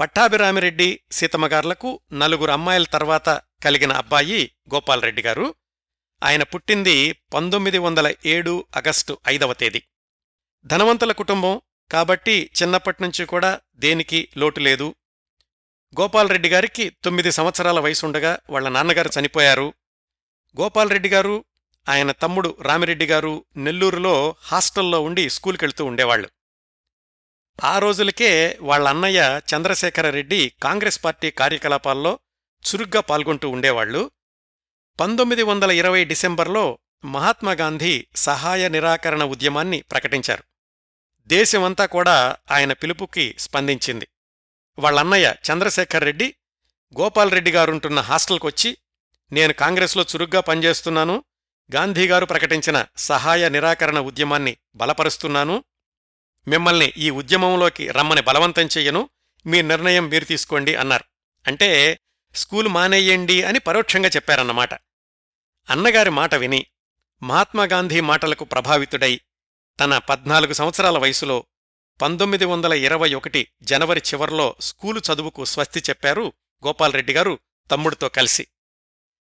పట్టాభిరామిరెడ్డి సీతమ్మగార్లకు నలుగురు అమ్మాయిల తర్వాత కలిగిన అబ్బాయి గోపాలరెడ్డి గారు. ఆయన పుట్టింది పంతొమ్మిది వందల ఏడు ఆగస్టు ఐదవ తేదీ. ధనవంతుల కుటుంబం కాబట్టి చిన్నప్పటినుంచి కూడా దేనికి లోటు లేదు గోపాలరెడ్డి గారికి తొమ్మిది సంవత్సరాల వయసుండగా వాళ్ళ నాన్నగారు చనిపోయారు. గోపాలరెడ్డి గారు ఆయన తమ్ముడు రామిరెడ్డి గారు నెల్లూరులో హాస్టల్లో ఉండి స్కూల్కెళ్తూ ఉండేవాళ్ళు ఆ రోజులకే వాళ్ళ అన్నయ్య చంద్రశేఖరరెడ్డి కాంగ్రెస్ పార్టీ కార్యకలాపాల్లో చురుగ్గా పాల్గొంటూ ఉండేవాళ్ళు పంతొమ్మిది వందల ఇరవై డిసెంబర్లో మహాత్మాగాంధీ సహాయ నిరాకరణ ఉద్యమాన్ని ప్రకటించారు. దేశమంతా కూడా ఆయన పిలుపుకి స్పందించింది. వాళ్ళన్నయ్య చంద్రశేఖర్ రెడ్డి గోపాల్రెడ్డి గారుంటున్న హాస్టల్కొచ్చి నేను కాంగ్రెస్లో చురుగ్గా పనిచేస్తున్నాను గాంధీగారు ప్రకటించిన సహాయ నిరాకరణ ఉద్యమాన్ని బలపరుస్తున్నాను మిమ్మల్ని ఈ ఉద్యమంలోకి రమ్మని బలవంతం చెయ్యను మీ నిర్ణయం మీరు తీసుకోండి అన్నారు. అంటే స్కూల్ మానేయండి అని పరోక్షంగా చెప్పారన్నమాట. అన్నగారి మాట విని మహాత్మాగాంధీ మాటలకు ప్రభావితుడై తన పద్నాలుగు సంవత్సరాల వయసులో పంతొమ్మిది వందల ఇరవై ఒకటి జనవరి చివర్లో స్కూలు చదువుకు స్వస్తి చెప్పారు గోపాల్రెడ్డి గారు తమ్ముడితో కలిసి.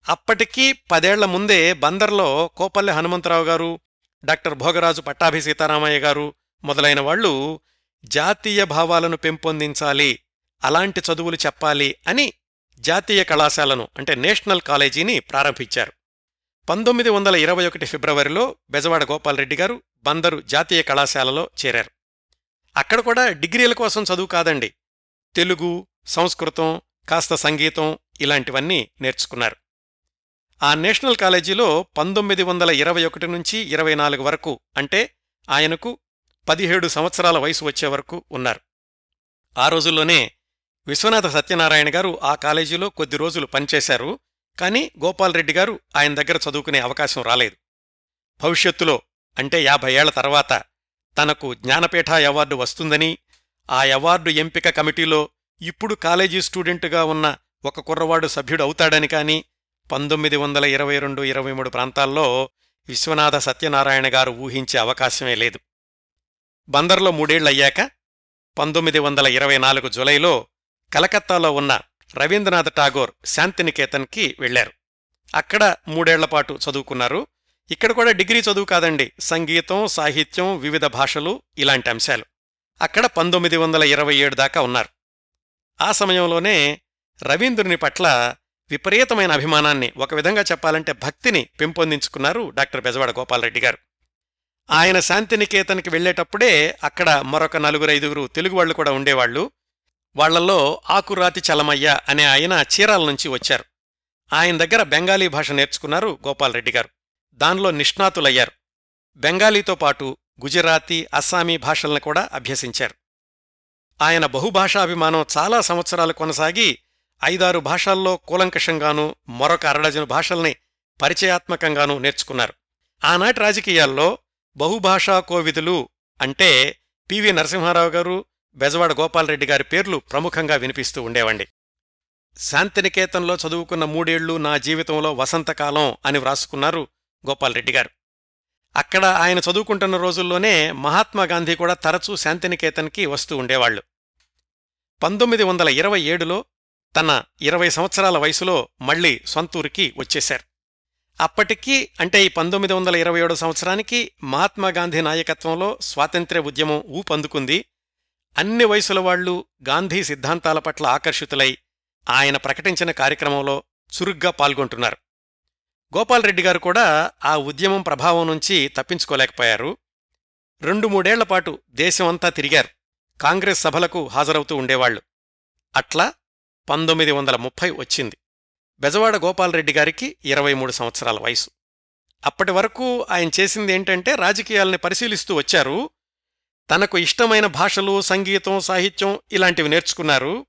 అప్పటికీ పదేళ్ళ ముందే బందర్లో కోపల్లె హనుమంతరావు గారు డాక్టర్ భోగరాజు పట్టాభి సీతారామయ్య గారు మొదలైన వాళ్ళు జాతీయ భావాలను పెంపొందించాలి అలాంటి చదువులు చెప్పాలి అని జాతీయ కళాశాలను అంటే నేషనల్ కాలేజీని ప్రారంభించారు. పంతొమ్మిది వందల ఇరవై ఒకటి ఫిబ్రవరిలో బెజవాడ గోపాల్రెడ్డి గారు బందరు జాతీయ కళాశాలలో చేరారు. అక్కడ కూడా డిగ్రీల కోసం చదువు కాదండి. తెలుగు సంస్కృతం కాస్త సంగీతం ఇలాంటివన్నీ నేర్చుకున్నారు. ఆ నేషనల్ కాలేజీలో పంతొమ్మిది వందల ఇరవై ఒకటి నుంచి ఇరవై నాలుగు వరకు అంటే ఆయనకు పదిహేడు సంవత్సరాల వయసు వచ్చే వరకు ఉన్నారు. ఆ రోజుల్లోనే విశ్వనాథ సత్యనారాయణ గారు ఆ కాలేజీలో కొద్ది రోజులు పనిచేశారు కాని గోపాల్రెడ్డి గారు ఆయన దగ్గర చదువుకునే అవకాశం రాలేదు. భవిష్యత్తులో అంటే యాభై ఏళ్ళ తర్వాత తనకు జ్ఞానపీఠ అవార్డు వస్తుందని ఆ అవార్డు ఎంపిక కమిటీలో ఇప్పుడు కాలేజీ స్టూడెంటుగా ఉన్న ఒక కుర్రవాడు సభ్యుడు అవుతాడని కాని పంతొమ్మిది వందల ఇరవై రెండు ఇరవై మూడు ప్రాంతాల్లో విశ్వనాథ సత్యనారాయణ గారు ఊహించే అవకాశమే లేదు. బందర్లో మూడేళ్ళయ్యాక పంతొమ్మిది వందల ఇరవై నాలుగు జులైలో కలకత్తాలో ఉన్న రవీంద్రనాథ్ ఠాగోర్ శాంతినికేతన్కి వెళ్ళారు అక్కడ మూడేళ్ళపాటు చదువుకున్నారు. ఇక్కడ కూడా డిగ్రీ చదువు కాదండి. సంగీతం సాహిత్యం వివిధ భాషలు ఇలాంటి అంశాలు. అక్కడ పంతొమ్మిది వందల ఇరవై ఏడు దాకా ఉన్నారు. ఆ సమయంలోనే రవీంద్రుని పట్ల విపరీతమైన అభిమానాన్ని ఒక విధంగా చెప్పాలంటే భక్తిని పెంపొందించుకున్నారు డాక్టర్ బెజవాడ గోపాలరెడ్డి గారు. ఆయన శాంతినికేతన్కి వెళ్ళేటప్పుడే అక్కడ మరొక నలుగురు ఐదుగురు తెలుగు వాళ్ళు కూడా ఉండేవాళ్ళు వాళ్ళలో ఆకురాతి చలమయ్య అనే ఆయన చీరాల నుంచి వచ్చారు. ఆయన దగ్గర బెంగాలీ భాష నేర్చుకున్నారు గోపాలరెడ్డి గారు. దానిలో నిష్ణాతులయ్యారు. బెంగాలీతో పాటు గుజరాతీ అస్సామీ భాషల్ని కూడా అభ్యసించారు. ఆయన బహుభాషాభిమానం చాలా సంవత్సరాలు కొనసాగి ఐదారు భాషల్లో కూలంకషంగానూ మరొక అరడజను భాషల్ని పరిచయాత్మకంగానూ నేర్చుకున్నారు. ఆనాటి రాజకీయాల్లో బహుభాషా కోవిదులు అంటే పివి నరసింహారావు గారు బెజవాడ గోపాలరెడ్డి గారి పేర్లు ప్రముఖంగా వినిపిస్తూ ఉండేవండి. శాంతినికేతన్లో చదువుకున్న మూడేళ్ళు నా జీవితంలో వసంతకాలం అని వ్రాసుకున్నారు గోపాల్రెడ్డి గారు అక్కడ ఆయన చదువుకుంటున్న రోజుల్లోనే మహాత్మాగాంధీ కూడా తరచూ శాంతినికేతన్కి వస్తూ ఉండేవాళ్ళు పంతొమ్మిది వందల ఇరవై ఏడులో తన ఇరవై సంవత్సరాల వయసులో మళ్ళీ సొంతూరికి వచ్చేశారు. అప్పటికీ అంటే ఈ పంతొమ్మిది వందల ఇరవై ఏడో సంవత్సరానికి మహాత్మాగాంధీ నాయకత్వంలో స్వాతంత్ర్య ఉద్యమం ఊపందుకుంది అన్ని వయసుల వాళ్ళు గాంధీ సిద్ధాంతాల పట్ల ఆకర్షితులై ఆయన ప్రకటించిన కార్యక్రమంలో చురుగ్గా పాల్గొంటున్నారు. గోపాల్రెడ్డి గారు కూడా ఆ ఉద్యమం ప్రభావం నుంచి తప్పించుకోలేకపోయారు. రెండు మూడేళ్ళపాటు దేశమంతా తిరిగారు. కాంగ్రెస్ సభలకు హాజరవుతూ ఉండేవాళ్ళు అట్లా పంతొమ్మిది వందల ముప్పై వచ్చింది. బెజవాడ గోపాల్రెడ్డి గారికి ఇరవై మూడు సంవత్సరాల వయసు. అప్పటి వరకు ఆయన చేసింది ఏంటంటే రాజకీయాల్ని పరిశీలిస్తూ వచ్చారు. తనకు ఇష్టమైన భాషలు సంగీతం సాహిత్యం ఇలాంటివి నేర్చుకున్నారు.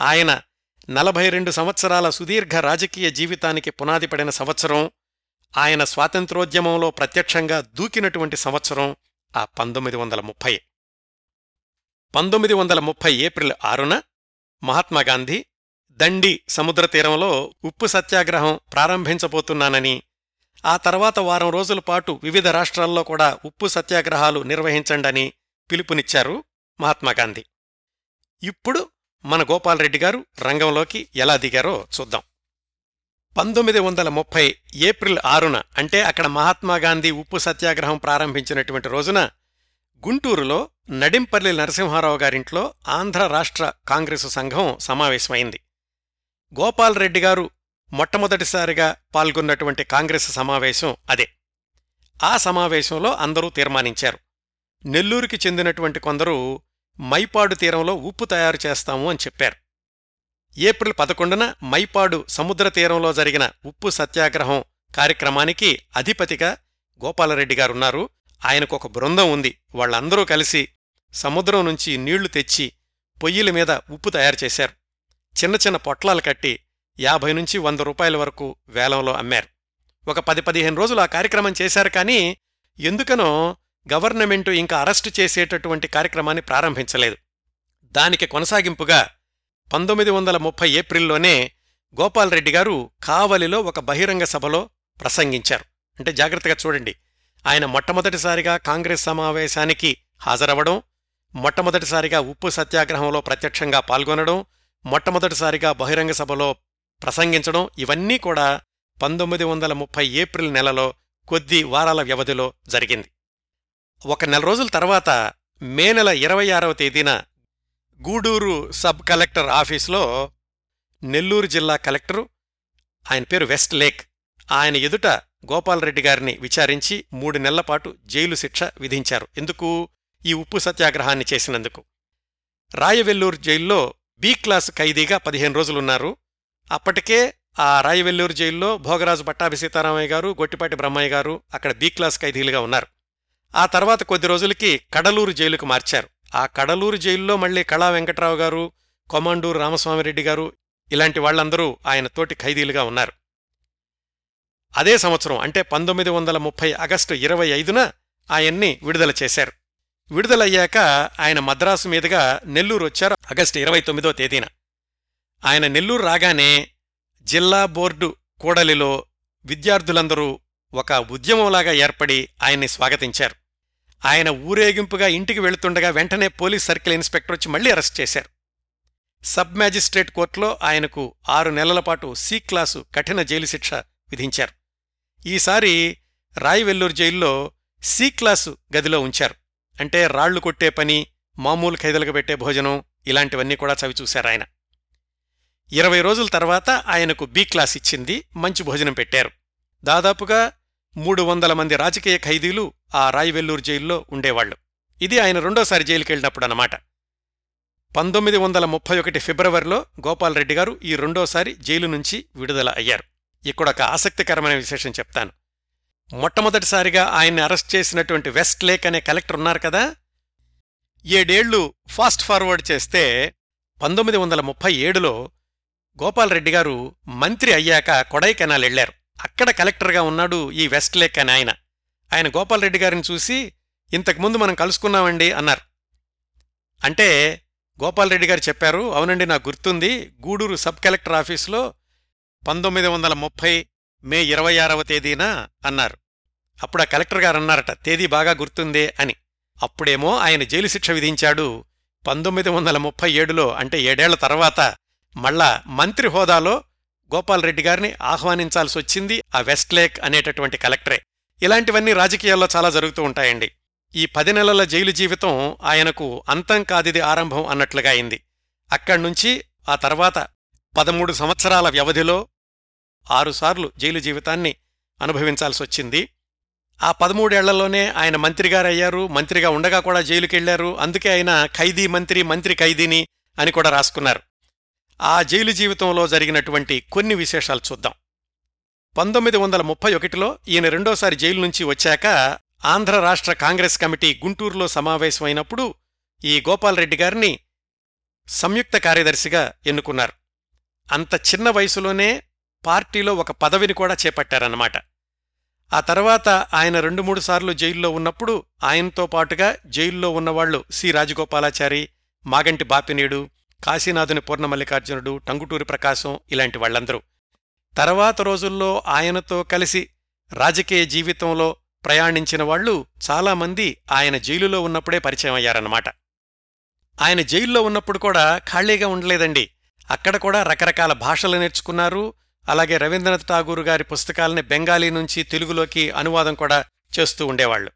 ఆయన నలభై రెండు సంవత్సరాల సుదీర్ఘ రాజకీయ జీవితానికి పునాది పడిన సంవత్సరం ఆయన స్వాతంత్రోద్యమంలో ప్రత్యక్షంగా దూకినటువంటి సంవత్సరం ఆ పంతొమ్మిది వందల ముప్పై. పంతొమ్మిది వందల ముప్పై ఏప్రిల్ ఆరున మహాత్మాగాంధీ దండి సముద్ర తీరంలో ఉప్పు సత్యాగ్రహం ప్రారంభించబోతున్నానని ఆ తర్వాత వారం రోజుల పాటు వివిధ రాష్ట్రాల్లో కూడా ఉప్పు సత్యాగ్రహాలు నిర్వహించండని పిలుపునిచ్చారు మహాత్మాగాంధీ ఇప్పుడు మన గోపాలరెడ్డి గారు రంగంలోకి ఎలా దిగారో చూద్దాం. పంతొమ్మిది వందల ముప్పై ఏప్రిల్ ఆరున అంటే అక్కడ మహాత్మాగాంధీ ఉప్పు సత్యాగ్రహం ప్రారంభించినటువంటి రోజున గుంటూరులో నడింపల్లి నరసింహారావు గారింట్లో ఆంధ్ర రాష్ట్ర కాంగ్రెసు సంఘం సమావేశమైంది. గోపాల్రెడ్డి గారు మొట్టమొదటిసారిగా పాల్గొన్నటువంటి కాంగ్రెస్ సమావేశం అదే. ఆ సమావేశంలో అందరూ తీర్మానించారు. నెల్లూరుకి చెందినటువంటి కొందరు మైపాడు తీరంలో ఉప్పు తయారు చేస్తాము అని చెప్పారు. ఏప్రిల్ పదకొండున మైపాడు సముద్ర తీరంలో జరిగిన ఉప్పు సత్యాగ్రహం కార్యక్రమానికి అధిపతిగా గోపాలరెడ్డి గారున్నారు. ఆయనకు ఒక బృందం ఉంది. వాళ్ళందరూ కలిసి సముద్రం నుంచి నీళ్ళు తెచ్చి పొయ్యిల మీద ఉప్పు తయారు చేశారు. చిన్న చిన్న పొట్లాలు కట్టి యాభై నుంచి వంద రూపాయల వరకు వేలంలో అమ్మారు. ఒక పది పదిహేను రోజులు ఆ కార్యక్రమం చేశారు కానీ ఎందుకనో గవర్నమెంటు ఇంకా అరెస్టు చేసేటటువంటి కార్యక్రమాన్ని ప్రారంభించలేదు. దానికి కొనసాగింపుగా పంతొమ్మిది వందల ముప్పై ఏప్రిల్లోనే గోపాల్రెడ్డి గారు కావలిలో ఒక బహిరంగ సభలో ప్రసంగించారు. అంటే జాగ్రత్తగా చూడండి. ఆయన మొట్టమొదటిసారిగా కాంగ్రెస్ సమావేశానికి హాజరవ్వడం మొట్టమొదటిసారిగా ఉప్పు సత్యాగ్రహంలో ప్రత్యక్షంగా పాల్గొనడం మొట్టమొదటిసారిగా బహిరంగ సభలో ప్రసంగించడం ఇవన్నీ కూడా పంతొమ్మిది వందల ముప్పై ఏప్రిల్ నెలలో కొద్ది వారాల వ్యవధిలో జరిగింది. ఒక నెల రోజుల తర్వాత మే నెల ఇరవై ఆరవ తేదీన గూడూరు సబ్ కలెక్టర్ ఆఫీసులో నెల్లూరు జిల్లా కలెక్టరు ఆయన పేరు వెస్ట్ లేక్ ఆయన ఎదుట గోపాలరెడ్డి గారిని విచారించి మూడు నెలల పాటు జైలు శిక్ష విధించారు. ఎందుకు? ఈ ఉప్పు సత్యాగ్రహాన్ని చేసినందుకు. రాయవెల్లూరు జైల్లో బి క్లాస్ ఖైదీగా పదిహేను రోజులున్నారు. అప్పటికే ఆ రాయవెల్లూరు జైల్లో భోగరాజు పట్టాభి సీతారామయ్య గారు గొట్టిపాటి బ్రహ్మయ్య గారు అక్కడ బి క్లాస్ ఖైదీలుగా ఉన్నారు. ఆ తర్వాత కొద్ది రోజులకి కడలూరు జైలుకు మార్చారు. ఆ కడలూరు జైల్లో మళ్ళీ కళా వెంకట్రావు గారు కొమాండూరు రామస్వామిరెడ్డి గారు ఇలాంటి వాళ్ళందరూ ఆయన తోటి ఖైదీలుగా ఉన్నారు. అదే సంవత్సరం అంటే పంతొమ్మిది వందల ముప్పై ఆగస్టు ఇరవై ఐదున ఆయన్ని విడుదల చేశారు. విడుదలయ్యాక ఆయన మద్రాసు మీదుగా నెల్లూరు వచ్చారు ఆగస్టు ఇరవై తొమ్మిదో తేదీన. ఆయన నెల్లూరు రాగానే జిల్లా బోర్డు కూడలిలో విద్యార్థులందరూ ఒక ఉద్యమంలాగా ఏర్పడి ఆయన్ని స్వాగతించారు. ఆయన ఊరేగింపుగా ఇంటికి వెళుతుండగా వెంటనే పోలీస్ సర్కిల్ ఇన్స్పెక్టర్ వచ్చి మళ్ళీ అరెస్ట్ చేశారు. సబ్ మ్యాజిస్ట్రేట్ కోర్టులో ఆయనకు ఆరు నెలల పాటు సి క్లాసు కఠిన జైలు శిక్ష విధించారు. ఈసారి రాయివెల్లూరు జైల్లో సి క్లాసు గదిలో ఉంచారు. అంటే రాళ్ళు కొట్టే పని మామూలు ఖైదలకు పెట్టే భోజనం ఇలాంటివన్నీ కూడా చవిచూశారు ఆయన. ఇరవై రోజుల తర్వాత ఆయనకు బి క్లాస్ ఇచ్చింది మంచి భోజనం పెట్టారు. దాదాపుగా మూడు వందల మంది రాజకీయ ఖైదీలు ఆ రాయివెల్లూరు జైల్లో ఉండేవాళ్ళు ఇది ఆయన రెండోసారి జైలుకెళ్ళినప్పుడు అన్నమాట పంతొమ్మిది వందల ముప్పై ఒకటి ఫిబ్రవరిలో గోపాలరెడ్డి గారు ఈ రెండోసారి జైలు నుంచి విడుదల అయ్యారు. ఇక్కడొక ఆసక్తికరమైన విశేషం చెప్తాను. మొట్టమొదటిసారిగా ఆయన్ని అరెస్ట్ చేసినటువంటి వెస్ట్ లేక్ అనే కలెక్టర్ ఉన్నారు కదా? ఏడేళ్ళు ఫాస్ట్ ఫార్వర్డ్ చేస్తే పంతొమ్మిది వందల ముప్పై ఏడులో గోపాలరెడ్డి గారు మంత్రి అయ్యాక కొడైకెనాల్ వెళ్ళారు అక్కడ కలెక్టర్గా ఉన్నాడు ఈ వెస్ట్ లేక్ అని ఆయన. ఆయన గోపాలరెడ్డి గారిని చూసి ఇంతకుముందు మనం కలుసుకున్నామండి అన్నారు. అంటే గోపాలరెడ్డి గారు చెప్పారు అవునండి నాకు గుర్తుంది. గూడూరు సబ్ కలెక్టర్ ఆఫీసులో పంతొమ్మిది వందల ముప్పై మే ఇరవై ఆరవ తేదీన అన్నారు. అప్పుడు ఆ కలెక్టర్ గారు అన్నారట తేదీ బాగా గుర్తుందే అని. అప్పుడేమో ఆయన జైలు శిక్ష విధించాడు. పంతొమ్మిది వందల ముప్పై ఏడులో అంటే ఏడేళ్ళ తర్వాత మళ్ళా మంత్రి హోదాలో గోపాలరెడ్డి గారిని ఆహ్వానించాల్సి వచ్చింది ఆ వెస్ట్ లేక్ అనేటటువంటి కలెక్టరే. ఇలాంటివన్నీ రాజకీయాల్లో చాలా జరుగుతూ ఉంటాయండి. ఈ పది నెలల జైలు జీవితం ఆయనకు అంతం కాదిది ఆరంభం అన్నట్లుగా అయింది. అక్కడ్నుంచి ఆ తర్వాత పదమూడు సంవత్సరాల వ్యవధిలో ఆరుసార్లు జైలు జీవితాన్ని అనుభవించాల్సొచ్చింది ఆ పదమూడేళ్ళలోనే ఆయన మంత్రిగారయ్యారు మంత్రిగా ఉండగా కూడా జైలుకెళ్ళారు అందుకే ఆయన ఖైదీ మంత్రి మంత్రి ఖైదీని అని కూడా రాసుకున్నారు. ఆ జైలు జీవితంలో జరిగినటువంటి కొన్ని విశేషాలు చూద్దాం. పంతొమ్మిది వందల ముప్పై ఒకటిలో ఈయన రెండోసారి జైలు నుంచి వచ్చాక ఆంధ్ర రాష్ట్ర కాంగ్రెస్ కమిటీ గుంటూరులో సమావేశమైనప్పుడు ఈ గోపాలరెడ్డి గారిని సంయుక్త కార్యదర్శిగా ఎన్నుకున్నారు. అంత చిన్న వయసులోనే పార్టీలో ఒక పదవిని కూడా చేపట్టారన్నమాట. ఆ తర్వాత ఆయన రెండు మూడు సార్లు జైల్లో ఉన్నప్పుడు ఆయనతో పాటుగా జైల్లో ఉన్నవాళ్ళు సి రాజగోపాలాచారి మాగంటి బాపినీడు కాశీనాథుని పూర్ణమల్లికార్జునుడు టంగుటూరి ప్రకాశం ఇలాంటి వాళ్ళందరూ. తర్వాత రోజుల్లో ఆయనతో కలిసి రాజకీయ జీవితంలో ప్రయాణించిన వాళ్ళు చాలామంది ఆయన జైలులో ఉన్నప్పుడే పరిచయం అయ్యారన్నమాట. ఆయన జైల్లో ఉన్నప్పుడు కూడా ఖాళీగా ఉండలేదండి. అక్కడ కూడా రకరకాల భాషలు నేర్చుకున్నారు. అలాగే రవీంద్రనాథ్ ఠాగూర్ గారి పుస్తకాలని బెంగాలీ నుంచి తెలుగులోకి అనువాదం కూడా చేస్తూ ఉండేవాళ్ళు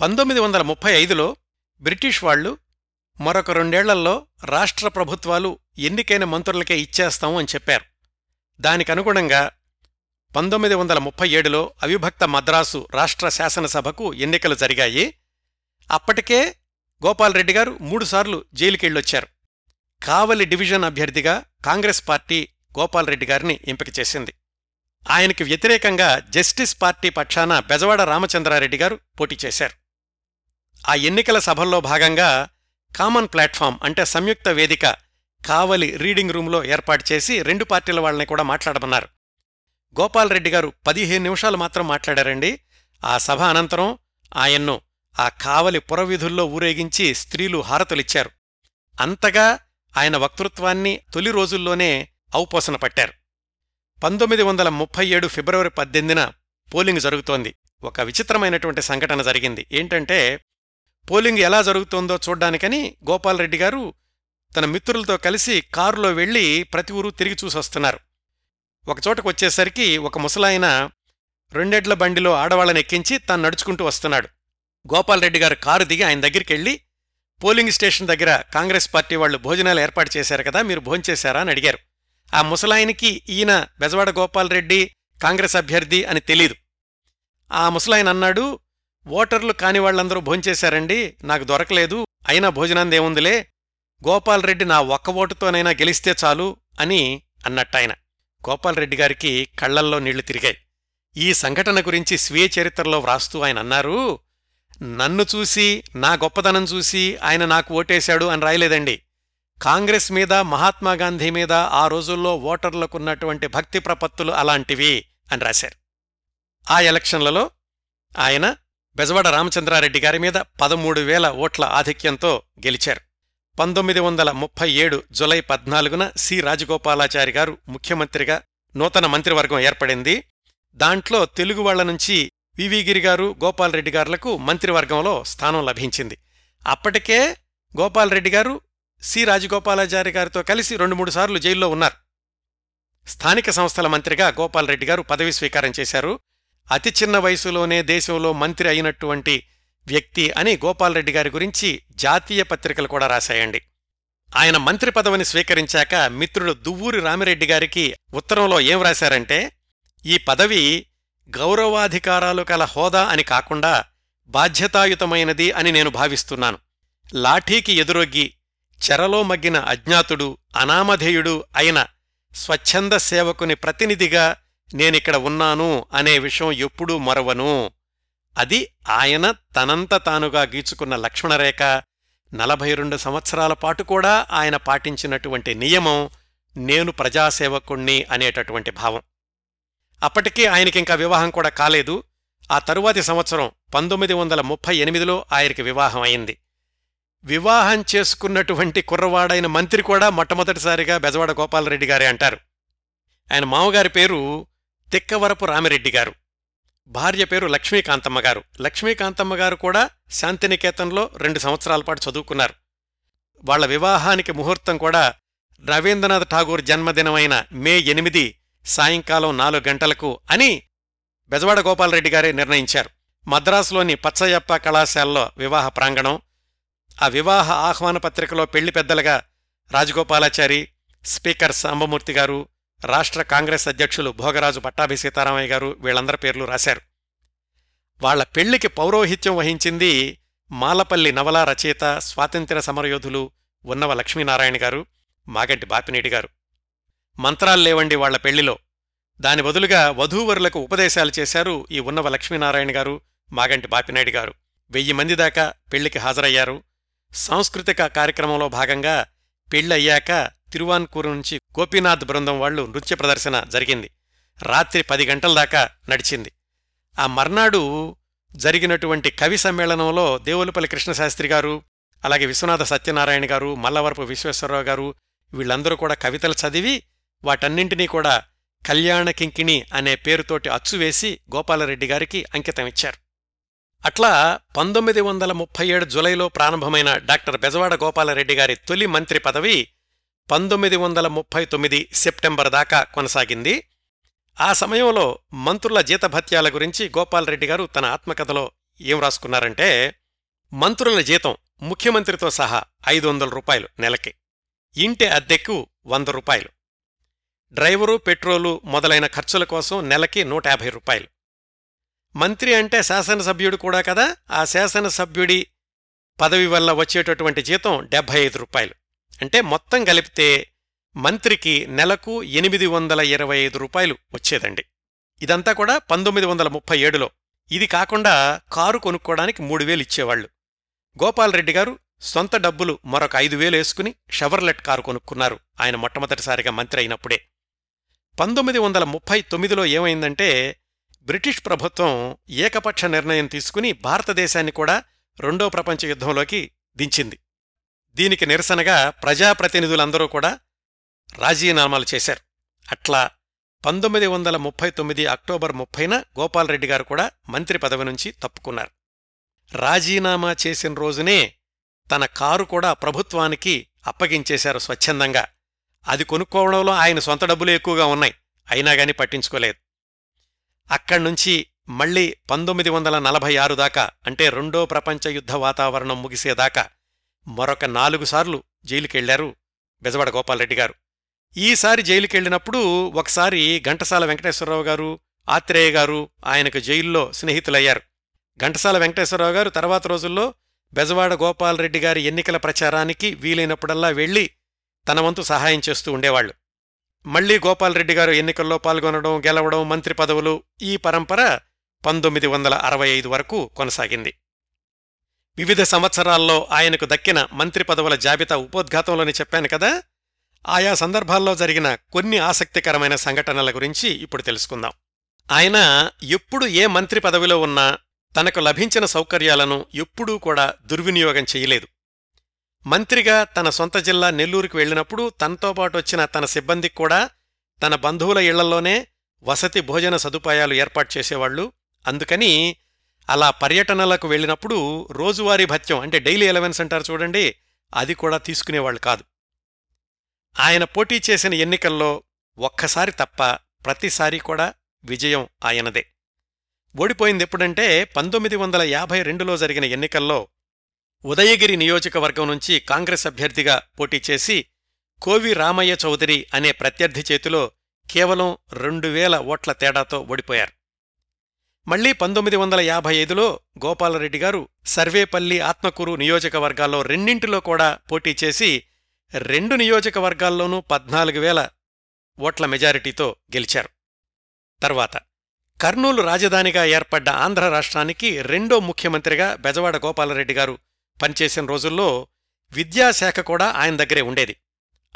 పంతొమ్మిది వందల ముప్పై ఐదులో బ్రిటిష్ వాళ్ళు మరొక రెండేళ్ళలో రాష్ట్ర ప్రభుత్వాలు ఎన్నికైన మంత్రులకే ఇచ్చేస్తాం అని చెప్పారు. దానికనుగుణంగా పంతొమ్మిది వందల ముప్పై ఏడులో అవిభక్త మద్రాసు రాష్ట్ర శాసనసభకు ఎన్నికలు జరిగాయి. అప్పటికే గోపాల్రెడ్డి గారు మూడుసార్లు జైలుకెళ్ళొచ్చారు. కావలి డివిజన్ అభ్యర్థిగా కాంగ్రెస్ పార్టీ గోపాల్రెడ్డి గారిని ఎంపిక చేసింది. ఆయనకి వ్యతిరేకంగా జస్టిస్ పార్టీ పక్షాన బెజవాడ రామచంద్రారెడ్డి గారు పోటీ చేశారు. ఆ ఎన్నికల సభల్లో భాగంగా కామన్ ప్లాట్ఫామ్ అంటే సంయుక్త వేదిక కావలి రీడింగ్ రూంలో ఏర్పాటు చేసి రెండు పార్టీల వాళ్ళని కూడా మాట్లాడమన్నారు. గోపాల్రెడ్డి గారు పదిహేను నిమిషాలు మాత్రం మాట్లాడారండి. ఆ సభ అనంతరం ఆయన్ను ఆ కావలి పురవిధుల్లో ఊరేగించి స్త్రీలు హారతులిచ్చారు. అంతగా ఆయన వక్తృత్వాన్ని తొలి రోజుల్లోనే ఔపోసన పట్టారు. పంతొమ్మిది వందల ముప్పై ఏడు ఫిబ్రవరి పద్దెనిమిదిన పోలింగ్ జరుగుతోంది. ఒక విచిత్రమైనటువంటి సంఘటన జరిగింది. ఏంటంటే పోలింగ్ ఎలా జరుగుతోందో చూడ్డానికని గోపాలరెడ్డి గారు తన మిత్రులతో కలిసి కారులో వెళ్ళి ప్రతి ఊరు తిరిగి చూసొస్తున్నారు. ఒకచోటకు వచ్చేసరికి ఒక ముసలాయన రెండెడ్ల బండిలో ఆడవాళ్ళని ఎక్కించి తాను నడుచుకుంటూ వస్తున్నాడు. గోపాలరెడ్డి గారు కారు దిగి ఆయన దగ్గరికి వెళ్ళి పోలింగ్ స్టేషన్ దగ్గర కాంగ్రెస్ పార్టీ వాళ్ళు భోజనాలు ఏర్పాటు చేశారు కదా మీరు భోంచేశారా అని అడిగారు. ఆ ముసలాయనికి ఈయన బెజవాడ గోపాలరెడ్డి కాంగ్రెస్ అభ్యర్థి అని తెలీదు. ఆ ముసలాయన అన్నాడు ఓటర్లు కాని వాళ్ళందరూ భోంచేశారండి. నాకు దొరకలేదు. అయినా భోజనందేముందిలే గోపాలరెడ్డి నా ఒక్క ఓటుతోనైనా గెలిస్తే చాలు అని అన్నట్టాయన. గోపాలరెడ్డి గారికి కళ్ళల్లో నీళ్ళు తిరిగాయి. ఈ సంఘటన గురించి స్వీయ చరిత్రలో వ్రాస్తూ ఆయన అన్నారు నన్ను చూసి నా గొప్పదనం చూసి ఆయన నాకు ఓటేశాడు అని రాయలేదండి. కాంగ్రెస్ మీద మహాత్మాగాంధీ మీద ఆ రోజుల్లో ఓటర్లకున్నటువంటి భక్తి ప్రపత్తులు అలాంటివి అని రాశారు. ఆ ఎలక్షన్లలో ఆయన బెజవాడ రామచంద్రారెడ్డి గారి మీద పదమూడు వేల ఓట్ల ఆధిక్యంతో గెలిచారు. పంతొమ్మిది వందల ముప్పై ఏడు జులై పద్నాలుగున సి. రాజగోపాలాచారి గారు ముఖ్యమంత్రిగా నూతన మంత్రివర్గం ఏర్పడింది. దాంట్లో తెలుగు వాళ్ళ నుంచి వివిగిరి గారు గోపాలరెడ్డి గారులకు మంత్రివర్గంలో స్థానం లభించింది. అప్పటికే గోపాలరెడ్డి గారు సి. రాజగోపాలాచారి గారితో కలిసి రెండు మూడు సార్లు జైల్లో ఉన్నారు. స్థానిక సంస్థల మంత్రిగా గోపాలరెడ్డి గారు పదవి స్వీకారం చేశారు. అతి చిన్న వయసులోనే దేశంలో మంత్రి అయినటువంటి వ్యక్తి అని గోపాలరెడ్డి గారి గురించి జాతీయ పత్రికలు కూడా రాశాయండి. ఆయన మంత్రి పదవిని స్వీకరించాక మిత్రుడు దువ్వూరి రామిరెడ్డి గారికి ఉత్తరంలో ఏం రాశారంటే ఈ పదవి గౌరవాధికారాలు కల హోదా అని కాకుండా బాధ్యతాయుతమైనది అని నేను భావిస్తున్నాను. లాఠీకి ఎదురొగ్గి చెరలో మగ్గిన అజ్ఞాతుడు అనామధేయుడు అయిన స్వచ్ఛంద సేవకుని ప్రతినిధిగా నేనిక్కడ ఉన్నాను అనే విషయం ఎప్పుడూ మరవను. అది ఆయన తనంత తానుగా గీచుకున్న లక్ష్మణరేఖ. నలభై రెండు సంవత్సరాల పాటు కూడా ఆయన పాటించినటువంటి నియమం నేను ప్రజాసేవకుణ్ణి అనేటటువంటి భావం. అప్పటికీ ఆయనకింకా వివాహం కూడా కాలేదు. ఆ తరువాతి సంవత్సరం పంతొమ్మిది వందల ముప్పై ఎనిమిదిలో ఆయనకి వివాహం అయింది. వివాహం చేసుకున్నటువంటి కుర్రవాడైన మంత్రి కూడా మొట్టమొదటిసారిగా బెజవాడ గోపాలరెడ్డి గారే అంటారు. ఆయన మామగారి పేరు తిక్కవరపు రామిరెడ్డి గారు. భార్య పేరు లక్ష్మీకాంతమ్మ గారు. లక్ష్మీకాంతమ్మ గారు కూడా శాంతినికేతన్లో రెండు సంవత్సరాల పాటు చదువుకున్నారు. వాళ్ళ వివాహానికి ముహూర్తం కూడా రవీంద్రనాథ్ ఠాగూర్ జన్మదినమైన మే ఎనిమిది సాయంకాలం నాలుగు గంటలకు అని బెజవాడ గోపాలరెడ్డి గారే నిర్ణయించారు. మద్రాసులోని పచ్చయ్యప్ప కళాశాలలో వివాహ ప్రాంగణం ఆ వివాహ ఆహ్వాన పత్రికలో పెళ్ళి పెద్దలుగా రాజగోపాలాచారి స్పీకర్ సాంబమూర్తి గారు రాష్ట్ర కాంగ్రెస్ అధ్యక్షులు భోగరాజు పట్టాభి సీతారామయ్య గారు వీళ్ళందరి పేర్లు రాశారు. వాళ్ళ పెళ్ళికి పౌరోహిత్యం వహించింది మాలపల్లి నవలా రచయిత స్వాతంత్ర్య సమరయోధులు ఉన్నవ లక్ష్మీనారాయణ గారు మాగంటి బాపినేటి గారు. మంత్రాలు లేవండి వాళ్ళ పెళ్ళిలో. దాని బదులుగా వధూవరులకు ఉపదేశాలు చేశారు ఈ ఉన్నవ లక్ష్మీనారాయణ గారు మాగంటి బాపినాయుడు గారు. వెయ్యి మంది దాకా పెళ్ళికి హాజరయ్యారు. సాంస్కృతిక కార్యక్రమంలో భాగంగా పెళ్ళయ్యాక తిరువాన్కూరు నుంచి గోపీనాథ్ బృందం వాళ్ళు నృత్య ప్రదర్శన జరిగింది. రాత్రి పది గంటల దాకా నడిచింది. ఆ మర్నాడు జరిగినటువంటి కవి సమ్మేళనంలో దేవులపల్లి కృష్ణశాస్త్రి గారు అలాగే విశ్వనాథ సత్యనారాయణ గారు మల్లవరపు విశ్వేశ్వరరావు గారు వీళ్ళందరూ కూడా కవితలు చదివి వాటన్నింటినీ కూడా కళ్యాణ కింకిణి అనే పేరుతోటి అచ్చువేసి గోపాలరెడ్డి గారికి అంకితమిచ్చారు అట్లా పంతొమ్మిది వందల ముప్పై ఏడు జులైలో ప్రారంభమైన డాక్టర్ బెజవాడ గోపాలరెడ్డి గారి తొలి మంత్రి పదవి పంతొమ్మిది వందల ముప్పై తొమ్మిది సెప్టెంబర్ దాకా కొనసాగింది. ఆ సమయంలో మంత్రుల జీతభత్యాల గురించి గోపాలరెడ్డి గారు తన ఆత్మకథలో ఏం రాసుకున్నారంటే మంత్రుల జీతం ముఖ్యమంత్రితో సహా ఐదు వందల రూపాయలు నెలకి ఇంటి అద్దెకు వంద రూపాయలు డ్రైవరు పెట్రోలు మొదలైన ఖర్చుల కోసం నెలకి నూట యాభై రూపాయలు మంత్రి అంటే శాసనసభ్యుడు కూడా కదా. ఆ శాసనసభ్యుడి పదవి వల్ల వచ్చేటటువంటి జీతం డెబ్బై ఐదు రూపాయలు. అంటే మొత్తం కలిపితే మంత్రికి నెలకు ఎనిమిది వందల ఇరవై ఐదు రూపాయలు వచ్చేదండి. ఇదంతా కూడా పంతొమ్మిది వందల ముప్పై ఏడులో. ఇది కాకుండా కారు కొనుక్కోవడానికి మూడు వేలు ఇచ్చేవాళ్ళు గోపాలరెడ్డి గారు సొంత డబ్బులు మరొక ఐదు వేలు వేసుకుని షవర్లెట్ కారు కొనుక్కున్నారు. ఆయన మొట్టమొదటిసారిగా మంత్రి అయినప్పుడే. పంతొమ్మిది వందల ముప్పై తొమ్మిదిలో ఏమైందంటే బ్రిటిష్ ప్రభుత్వం ఏకపక్ష నిర్ణయం తీసుకుని భారతదేశాన్ని కూడా రెండో ప్రపంచ యుద్ధంలోకి దించింది. దీనికి నిరసనగా ప్రజాప్రతినిధులందరూ కూడా రాజీనామాలు చేశారు. అట్లా పంతొమ్మిది వందల ముప్పై తొమ్మిది అక్టోబర్ ముప్పైన గోపాలరెడ్డి గారు కూడా మంత్రి పదవి నుంచి తప్పుకున్నారు. రాజీనామా చేసిన రోజునే తన కారు కూడా ప్రభుత్వానికి అప్పగించేశారు స్వచ్ఛందంగా. అది కొనుక్కోవడంలో ఆయన సొంత డబ్బులు ఎక్కువగా ఉన్నాయి. అయినా గాని పట్టించుకోలేదు. అక్కడ్నుంచి మళ్ళీ పంతొమ్మిది వందల నలభై ఆరు దాకా అంటే రెండో ప్రపంచ యుద్ధ వాతావరణం ముగిసేదాకా మరొక నాలుగు సార్లు జైలుకెళ్ళారు బెజవాడ గోపాలరెడ్డి గారు. ఈసారి జైలుకెళ్ళినప్పుడు ఒకసారి ఘంటసాల వెంకటేశ్వరరావు గారు ఆత్రేయ గారు ఆయనకు జైల్లో స్నేహితులయ్యారు. ఘంటసాల వెంకటేశ్వరరావు గారు తర్వాత రోజుల్లో బెజవాడ గోపాలరెడ్డి గారి ఎన్నికల ప్రచారానికి వీలైనప్పుడల్లా వెళ్ళి తన వంతు సహాయం చేస్తూ ఉండేవాళ్ళు మళ్ళీ గోపాలరెడ్డి గారు ఎన్నికల్లో పాల్గొనడం గెలవడం మంత్రి పదవులు ఈ పరంపర పంతొమ్మిది వందల అరవై ఐదు వరకు కొనసాగింది. వివిధ సంవత్సరాల్లో ఆయనకు దక్కిన మంత్రి పదవుల జాబితా ఉపోద్ఘాతంలోని చెప్పాను కదా ఆయా సందర్భాల్లో జరిగిన కొన్ని ఆసక్తికరమైన సంఘటనల గురించి ఇప్పుడు తెలుసుకుందాం. ఆయన ఎప్పుడు ఏ మంత్రి పదవిలో ఉన్నా తనకు లభించిన సౌకర్యాలను ఎప్పుడూ కూడా దుర్వినియోగం చేయలేదు. మంత్రిగా తన సొంత జిల్లా నెల్లూరుకు వెళ్ళినప్పుడు తనతో పాటు వచ్చిన తన సిబ్బందికి కూడా తన బంధువుల ఇళ్ళలోనే వసతి భోజన సదుపాయాలు ఏర్పాటు చేసేవాళ్ళు అందుకని అలా పర్యటనలకు వెళ్ళినప్పుడు రోజువారీ భత్యం అంటే డైలీ ఎలవెన్స్ అంటారు చూడండి అది కూడా తీసుకునేవాళ్ళు కాదు. ఆయన పోటీ చేసిన ఎన్నికల్లో ఒక్కసారి తప్ప ప్రతిసారి కూడా విజయం ఆయనదే. ఓడిపోయింది ఎప్పుడంటే పంతొమ్మిది వందల యాభై రెండులో జరిగిన ఎన్నికల్లో ఉదయగిరి నియోజకవర్గం నుంచి కాంగ్రెస్ అభ్యర్థిగా పోటీ చేసి కోవి రామయ్య చౌదరి అనే ప్రత్యర్థి చేతిలో కేవలం రెండు వేల ఓట్ల తేడాతో ఓడిపోయారు. మళ్ళీ పంతొమ్మిది వందల యాభై ఐదులో గోపాలరెడ్డి గారు సర్వేపల్లి ఆత్మకూరు నియోజకవర్గాల్లో రెండింటిలో కూడా పోటీ చేసి రెండు నియోజకవర్గాల్లోనూ పద్నాలుగు వేల ఓట్ల మెజారిటీతో గెలిచారు. తర్వాత కర్నూలు రాజధానిగా ఏర్పడ్డ ఆంధ్ర రాష్ట్రానికి రెండో ముఖ్యమంత్రిగా బెజవాడ గోపాలరెడ్డి గారు పనిచేసిన రోజుల్లో విద్యాశాఖ కూడా ఆయన దగ్గరే ఉండేది.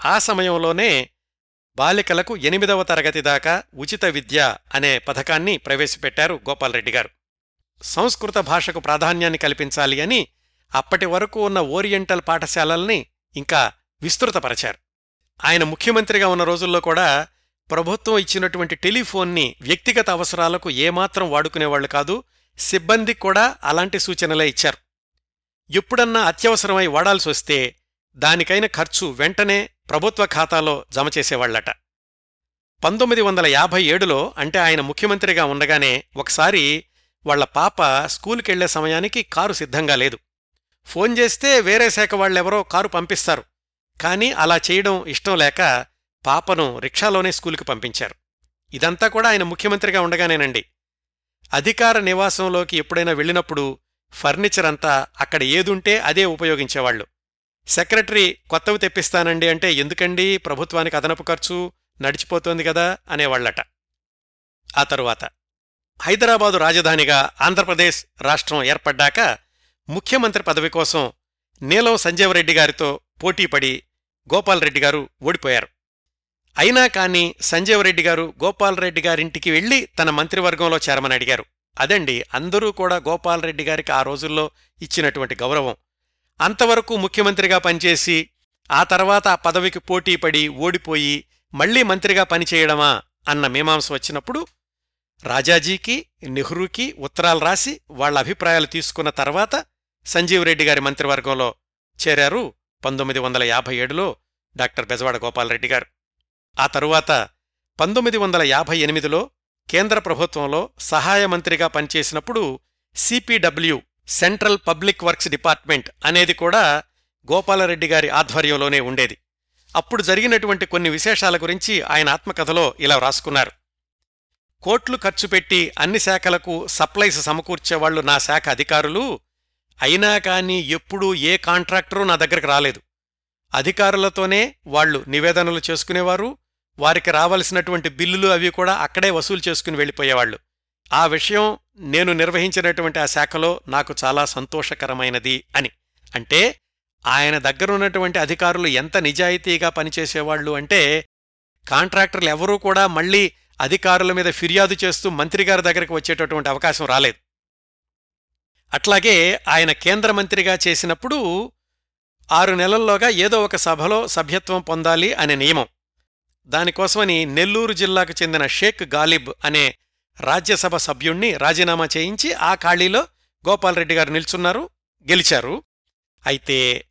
ఆ సమయంలోనే బాలికలకు ఎనిమిదవ తరగతి దాకా ఉచిత విద్య అనే పథకాన్ని ప్రవేశపెట్టారు గోపాలరెడ్డి గారు. సంస్కృత భాషకు ప్రాధాన్యాన్ని కల్పించాలి అని అప్పటి వరకు ఉన్న ఓరియంటల్ పాఠశాలల్ని ఇంకా విస్తృతపరచారు. ఆయన ముఖ్యమంత్రిగా ఉన్న రోజుల్లో కూడా ప్రభుత్వం ఇచ్చినటువంటి టెలిఫోన్ని వ్యక్తిగత అవసరాలకు ఏమాత్రం వాడుకునేవాళ్ళు కాదు సిబ్బందికి కూడా అలాంటి సూచనలే ఇచ్చారు. ఎప్పుడన్నా అత్యవసరమై వాడాల్సి వస్తే దానికైన ఖర్చు వెంటనే ప్రభుత్వ ఖాతాలో జమ చేసేవాళ్ళట పంతొమ్మిది వందల యాభై ఏడులో అంటే ఆయన ముఖ్యమంత్రిగా ఉండగానే ఒకసారి వాళ్ళ పాప స్కూలుకెళ్ళే సమయానికి కారు సిద్ధంగా లేదు. ఫోన్ చేస్తే వేరే శాఖ వాళ్ళెవరో కారు పంపిస్తారు. కానీ అలా చేయడం ఇష్టం లేక పాపను రిక్షాలోనే స్కూలుకి పంపించారు. ఇదంతా కూడా ఆయన ముఖ్యమంత్రిగా ఉండగానేనండి. అధికార నివాసంలోకి ఎప్పుడైనా వెళ్ళినప్పుడు ఫర్నిచర్ అంతా అక్కడ ఏదుంటే అదే ఉపయోగించేవాళ్ళు సెక్రటరీ కొత్తవి తెప్పిస్తానండి అంటే ఎందుకండి ప్రభుత్వానికి అదనపు ఖర్చు నడిచిపోతోంది కదా అనేవాళ్ళట ఆ తరువాత హైదరాబాదు రాజధానిగా ఆంధ్రప్రదేశ్ రాష్ట్రం ఏర్పడ్డాక ముఖ్యమంత్రి పదవి కోసం నీలం సంజీవరెడ్డి గారితో పోటీపడి గోపాలరెడ్డి గారు ఓడిపోయారు. అయినా కాని సంజీవరెడ్డి గారు గోపాలరెడ్డి గారింటికి వెళ్ళి తన మంత్రివర్గంలో చేరమని అడిగారు. అదండి అందరూ కూడా గోపాలరెడ్డి గారికి ఆ రోజుల్లో ఇచ్చినటువంటి గౌరవం. అంతవరకు ముఖ్యమంత్రిగా పనిచేసి ఆ తర్వాత ఆ పదవికి పోటీపడి ఓడిపోయి మళ్ళీ మంత్రిగా పనిచేయడమా అన్న మీమాంస వచ్చినప్పుడు రాజాజీకి నెహ్రూకి ఉత్తరాలు రాసి వాళ్ళ అభిప్రాయాలు తీసుకున్న తర్వాత సంజీవ్ రెడ్డి గారి మంత్రివర్గంలో చేరారు పంతొమ్మిది వందల యాభై ఏడులో డాక్టర్ బెజవాడ గోపాలరెడ్డి గారు. ఆ తరువాత పంతొమ్మిది వందల యాభై ఎనిమిదిలో కేంద్ర ప్రభుత్వంలో సహాయ మంత్రిగా పనిచేసినప్పుడు CPWD central public works department అనేది కూడా గోపాలరెడ్డి గారి ఆధ్వర్యంలోనే ఉండేది. అప్పుడు జరిగినటువంటి కొన్ని విశేషాల గురించి ఆయన ఆత్మకథలో ఇలా వ్రాసుకున్నారు. కోట్లు ఖర్చు పెట్టి అన్ని శాఖలకు సప్లైస్ సమకూర్చేవాళ్ళు నా శాఖ అధికారులు అయినా కానీ ఎప్పుడూ ఏ కాంట్రాక్టరూ నా దగ్గరకు రాలేదు. అధికారులతోనే వాళ్ళు నివేదనలు చేసుకునేవారు వారికి రావలసినటువంటి బిల్లులు అవి కూడా అక్కడే వసూలు చేసుకుని వెళ్ళిపోయేవాళ్ళు ఆ విషయం నేను నిర్వహించినటువంటి ఆ శాఖలో నాకు చాలా సంతోషకరమైనది అని. అంటే ఆయన దగ్గరున్నటువంటి అధికారులు ఎంత నిజాయితీగా పనిచేసేవాళ్ళు అంటే కాంట్రాక్టర్లు ఎవరూ కూడా మళ్ళీ అధికారుల మీద ఫిర్యాదు చేస్తూ మంత్రిగారి దగ్గరికి వచ్చేటటువంటి అవకాశం రాలేదు. అట్లాగే ఆయన కేంద్ర మంత్రిగా చేసినప్పుడు ఆరు నెలల్లోగా ఏదో ఒక సభలో సభ్యత్వం పొందాలి అనే నియమం. దానికోసమని నెల్లూరు జిల్లాకు చెందిన షేక్ గాలిబ్ అనే రాజ్యసభ సభ్యుణ్ణి రాజీనామా చేయించి ఆ ఖాళీలో గోపాలరెడ్డి గారు నిల్చున్నారు గెలిచారు. అయితే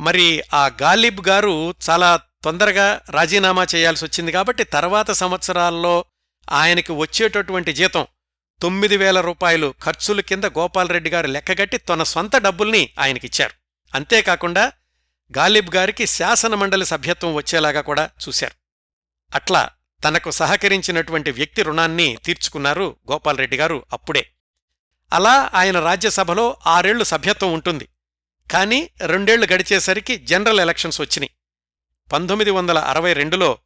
మరి ఆ గాలిబ్ గారు చాలా తొందరగా రాజీనామా చేయాల్సి వచ్చింది కాబట్టి తర్వాత సంవత్సరాల్లో ఆయనకి వచ్చేటటువంటి జీతం తొమ్మిది వేల రూపాయలు ఖర్చుల కింద గోపాలరెడ్డి గారు లెక్కగట్టి తన సొంత డబ్బుల్ని ఆయనకిచ్చారు. అంతేకాకుండా గాలిబ్ గారికి శాసనమండలి సభ్యత్వం వచ్చేలాగా కూడా చూశారు. అట్లా తనకు సహకరించినటువంటి వ్యక్తి రుణాన్ని తీర్చుకున్నారు గోపాలరెడ్డి గారు అప్పుడే. అలా ఆయన రాజ్యసభలో ఆరేళ్ళు సభ్యత్వం ఉంటుంది. కానీ రెండేళ్ళు గడిచేసరికి జనరల్ ఎలక్షన్స్ వచ్చినాయి. పంతొమ్మిది వందల అరవై రెండులో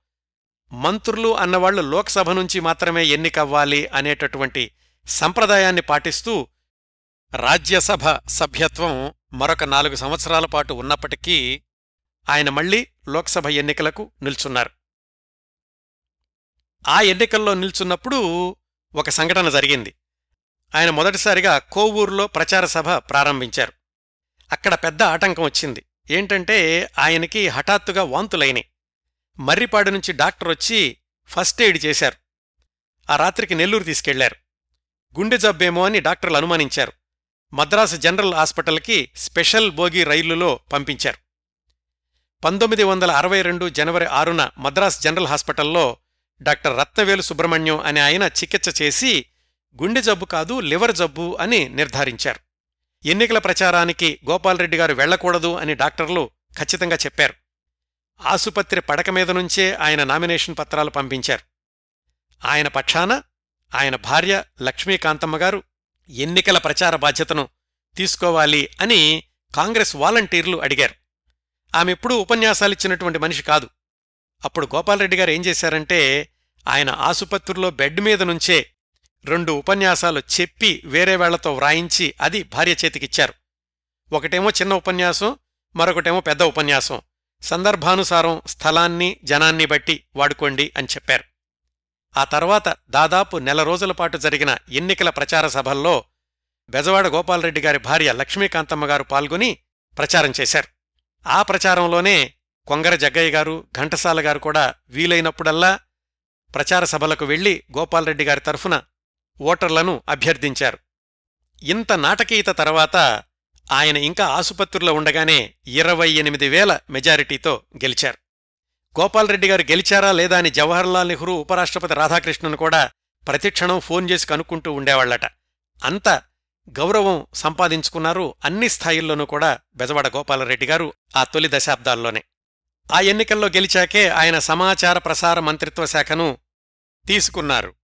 మంత్రులు అన్నవాళ్ళు లోక్సభ నుంచి మాత్రమే ఎన్నికవ్వాలి అనేటటువంటి సంప్రదాయాన్ని పాటిస్తూ రాజ్యసభ సభ్యత్వం మరొక నాలుగు సంవత్సరాల పాటు ఉన్నప్పటికీ ఆయన మళ్ళీ లోక్సభ ఎన్నికలకు నిల్చున్నారు. ఆ ఎన్నికల్లో నిల్చున్నప్పుడు ఒక సంఘటన జరిగింది. ఆయన మొదటిసారిగా కోవూరులో ప్రచార సభ ప్రారంభించారు. అక్కడ పెద్ద ఆటంకం వచ్చింది. ఏంటంటే ఆయనకి హఠాత్తుగా వాంతులైనాయి. మర్రిపాడు నుంచి డాక్టర్ వచ్చి ఫస్ట్ ఎయిడ్ చేశారు. ఆ రాత్రికి నెల్లూరు తీసుకెళ్ళారు. గుండె జబ్బేమో అని డాక్టర్లు అనుమానించారు. మద్రాసు జనరల్ హాస్పిటల్కి స్పెషల్ బోగి రైలులో పంపించారు. పంతొమ్మిది వందల అరవై రెండు జనవరి ఆరున మద్రాస్ జనరల్ హాస్పిటల్లో డాక్టర్ రత్నవేలు సుబ్రహ్మణ్యం అనే ఆయన చికిత్స చేసి గుండె జబ్బు కాదు లివర్ జబ్బు అని నిర్ధారించారు. ఎన్నికల ప్రచారానికి గోపాలరెడ్డి గారు వెళ్ళకూడదు అని డాక్టర్లు ఖచ్చితంగా చెప్పారు. ఆసుపత్రి పడక మీద నుంచే ఆయన నామినేషన్ పత్రాలు పంపించారు. ఆయన పక్షాన ఆయన భార్య లక్ష్మీకాంతమ్మ గారు ఎన్నికల ప్రచార బాధ్యతను తీసుకోవాలి అని కాంగ్రెస్ వాలంటీర్లు అడిగారు. ఆమెప్పుడు ఉపన్యాసాలిచ్చినటువంటి మనిషి కాదు. అప్పుడు గోపాలరెడ్డి గారు ఏం చేశారంటే ఆయన ఆసుపత్రిలో బెడ్ మీద నుంచే రెండు ఉపన్యాసాలు చెప్పి వేరే వాళ్ళతో వ్రాయించి అది భార్య చేతికిచ్చారు ఒకటేమో చిన్న ఉపన్యాసం మరొకటేమో పెద్ద ఉపన్యాసం. సందర్భానుసారం స్థలాన్ని జనాన్ని బట్టి వాడుకోండి అని చెప్పారు. ఆ తర్వాత దాదాపు నెల రోజుల పాటు జరిగిన ఎన్నికల ప్రచార సభల్లో బెజవాడ గోపాలరెడ్డి గారి భార్య లక్ష్మీకాంతమ్మ గారు పాల్గొని ప్రచారం చేశారు. ఆ ప్రచారంలోనే కొంగర జగ్గయ్య గారు ఘంటసాల గారు కూడా వీలైనప్పుడల్లా ప్రచార సభలకు వెళ్ళి గోపాలరెడ్డి గారి తరఫున ఓటర్లను అభ్యర్థించారు. ఇంత నాటకీయత తర్వాత ఆయన ఇంకా ఆసుపత్రిలో ఉండగానే ఇరవై ఎనిమిది వేల మెజారిటీతో గెలిచారు. గోపాలరెడ్డి గారు గెలిచారా లేదా అని జవహర్లాల్ నెహ్రూ ఉపరాష్ట్రపతి రాధాకృష్ణన్ కూడా ప్రతిక్షణం ఫోన్ చేసి కనుక్కుంటూ ఉండేవాళ్ళట అంత గౌరవం సంపాదించుకున్నారు అన్ని స్థాయిల్లోనూ కూడా బెజవాడ గోపాలరెడ్డి గారు ఆ తొలి దశాబ్దాల్లోనే. ఆ ఎన్నికల్లో గెలిచాకే ఆయన సమాచార ప్రసార మంత్రిత్వ శాఖను తీసుకున్నారు.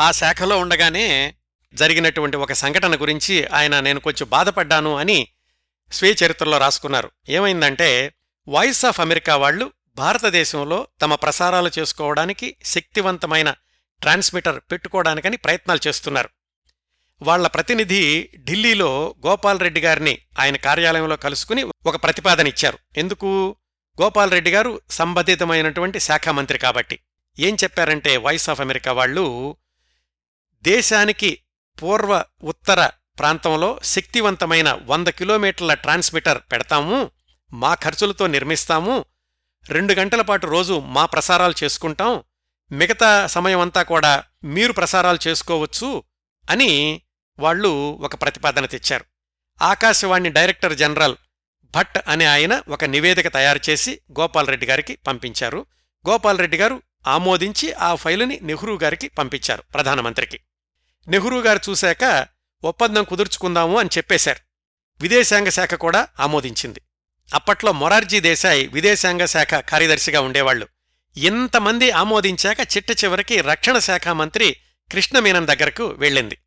ఆ శాఖలో ఉండగానే జరిగినటువంటి ఒక సంఘటన గురించి ఆయన నేను కొంచెం బాధపడ్డాను అని స్వీయ చరిత్రలో రాసుకున్నారు. ఏమైందంటే వాయిస్ ఆఫ్ అమెరికా వాళ్ళు భారతదేశంలో తమ ప్రసారాలు చేసుకోవడానికి శక్తివంతమైన ట్రాన్స్మిటర్ పెట్టుకోవడానికని ప్రయత్నాలు చేస్తున్నారు. వాళ్ళ ప్రతినిధి ఢిల్లీలో గోపాల్రెడ్డి గారిని ఆయన కార్యాలయంలో కలుసుకుని ఒక ప్రతిపాదన ఇచ్చారు. ఎందుకు? గోపాల్రెడ్డి గారు సంబంధితమైనటువంటి శాఖ మంత్రి కాబట్టి. ఏం చెప్పారంటే వాయిస్ ఆఫ్ అమెరికా వాళ్ళు దేశానికి పూర్వ ఉత్తర ప్రాంతంలో శక్తివంతమైన వంద కిలోమీటర్ల ట్రాన్స్మిటర్ పెడతాము మా ఖర్చులతో నిర్మిస్తాము రెండు గంటల పాటు రోజు మా ప్రసారాలు చేసుకుంటాం మిగతా సమయమంతా కూడా మీరు ప్రసారాలు చేసుకోవచ్చు అని వాళ్ళు ఒక ప్రతిపాదన తెచ్చారు. ఆకాశవాణి డైరెక్టర్ జనరల్ భట్ అనే ఆయన ఒక నివేదిక తయారు చేసి గోపాలరెడ్డి గారికి పంపించారు. గోపాలరెడ్డి గారు ఆమోదించి ఆ ఫైలుని నెహ్రూ గారికి పంపించారు ప్రధానమంత్రికి. నెహ్రూ గారు చూశాక ఒప్పందం కుదుర్చుకుందాము అని చెప్పేశారు. విదేశాంగ శాఖ కూడా ఆమోదించింది. అప్పట్లో మొరార్జీ దేశాయ్ విదేశాంగ శాఖ కార్యదర్శిగా ఉండేవాళ్ళు ఇంతమంది ఆమోదించాక చిట్ట చివరికి రక్షణ శాఖ మంత్రి కృష్ణమేనన్ దగ్గరకు వెళ్ళింది.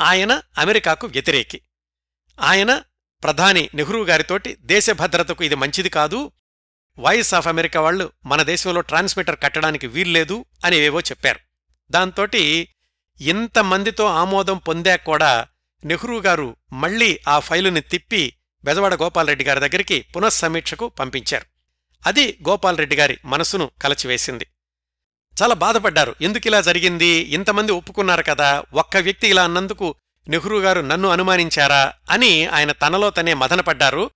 ఆయన అమెరికాకు వ్యతిరేకి. ఆయన ప్రధాని నెహ్రూ గారితోటి దేశ భద్రతకు ఇది మంచిది కాదు. వాయిస్ ఆఫ్ అమెరికా వాళ్ళు మన దేశంలో ట్రాన్స్మిటర్ కట్టడానికి వీల్లేదు అనేవేవో చెప్పారు. దాంతోటి ఇంతమందితో ఆమోదం పొందాక కూడా నెహ్రూ గారు మళ్ళీ ఆ ఫైలుని తిప్పి బెజవాడ గోపాలరెడ్డి గారి దగ్గరికి పునఃసమీక్షకు పంపించారు. అది గోపాలరెడ్డి గారి మనసును కలచివేసింది. చాలా బాధపడ్డారు. ఎందుకిలా జరిగింది? ఇంతమంది ఒప్పుకున్నారు కదా. ఒక్క వ్యక్తి ఇలా అన్నందుకు నెహ్రూ గారు నన్ను అనుమానించారా? అని ఆయన తనలో తనే మదనపడ్డారు.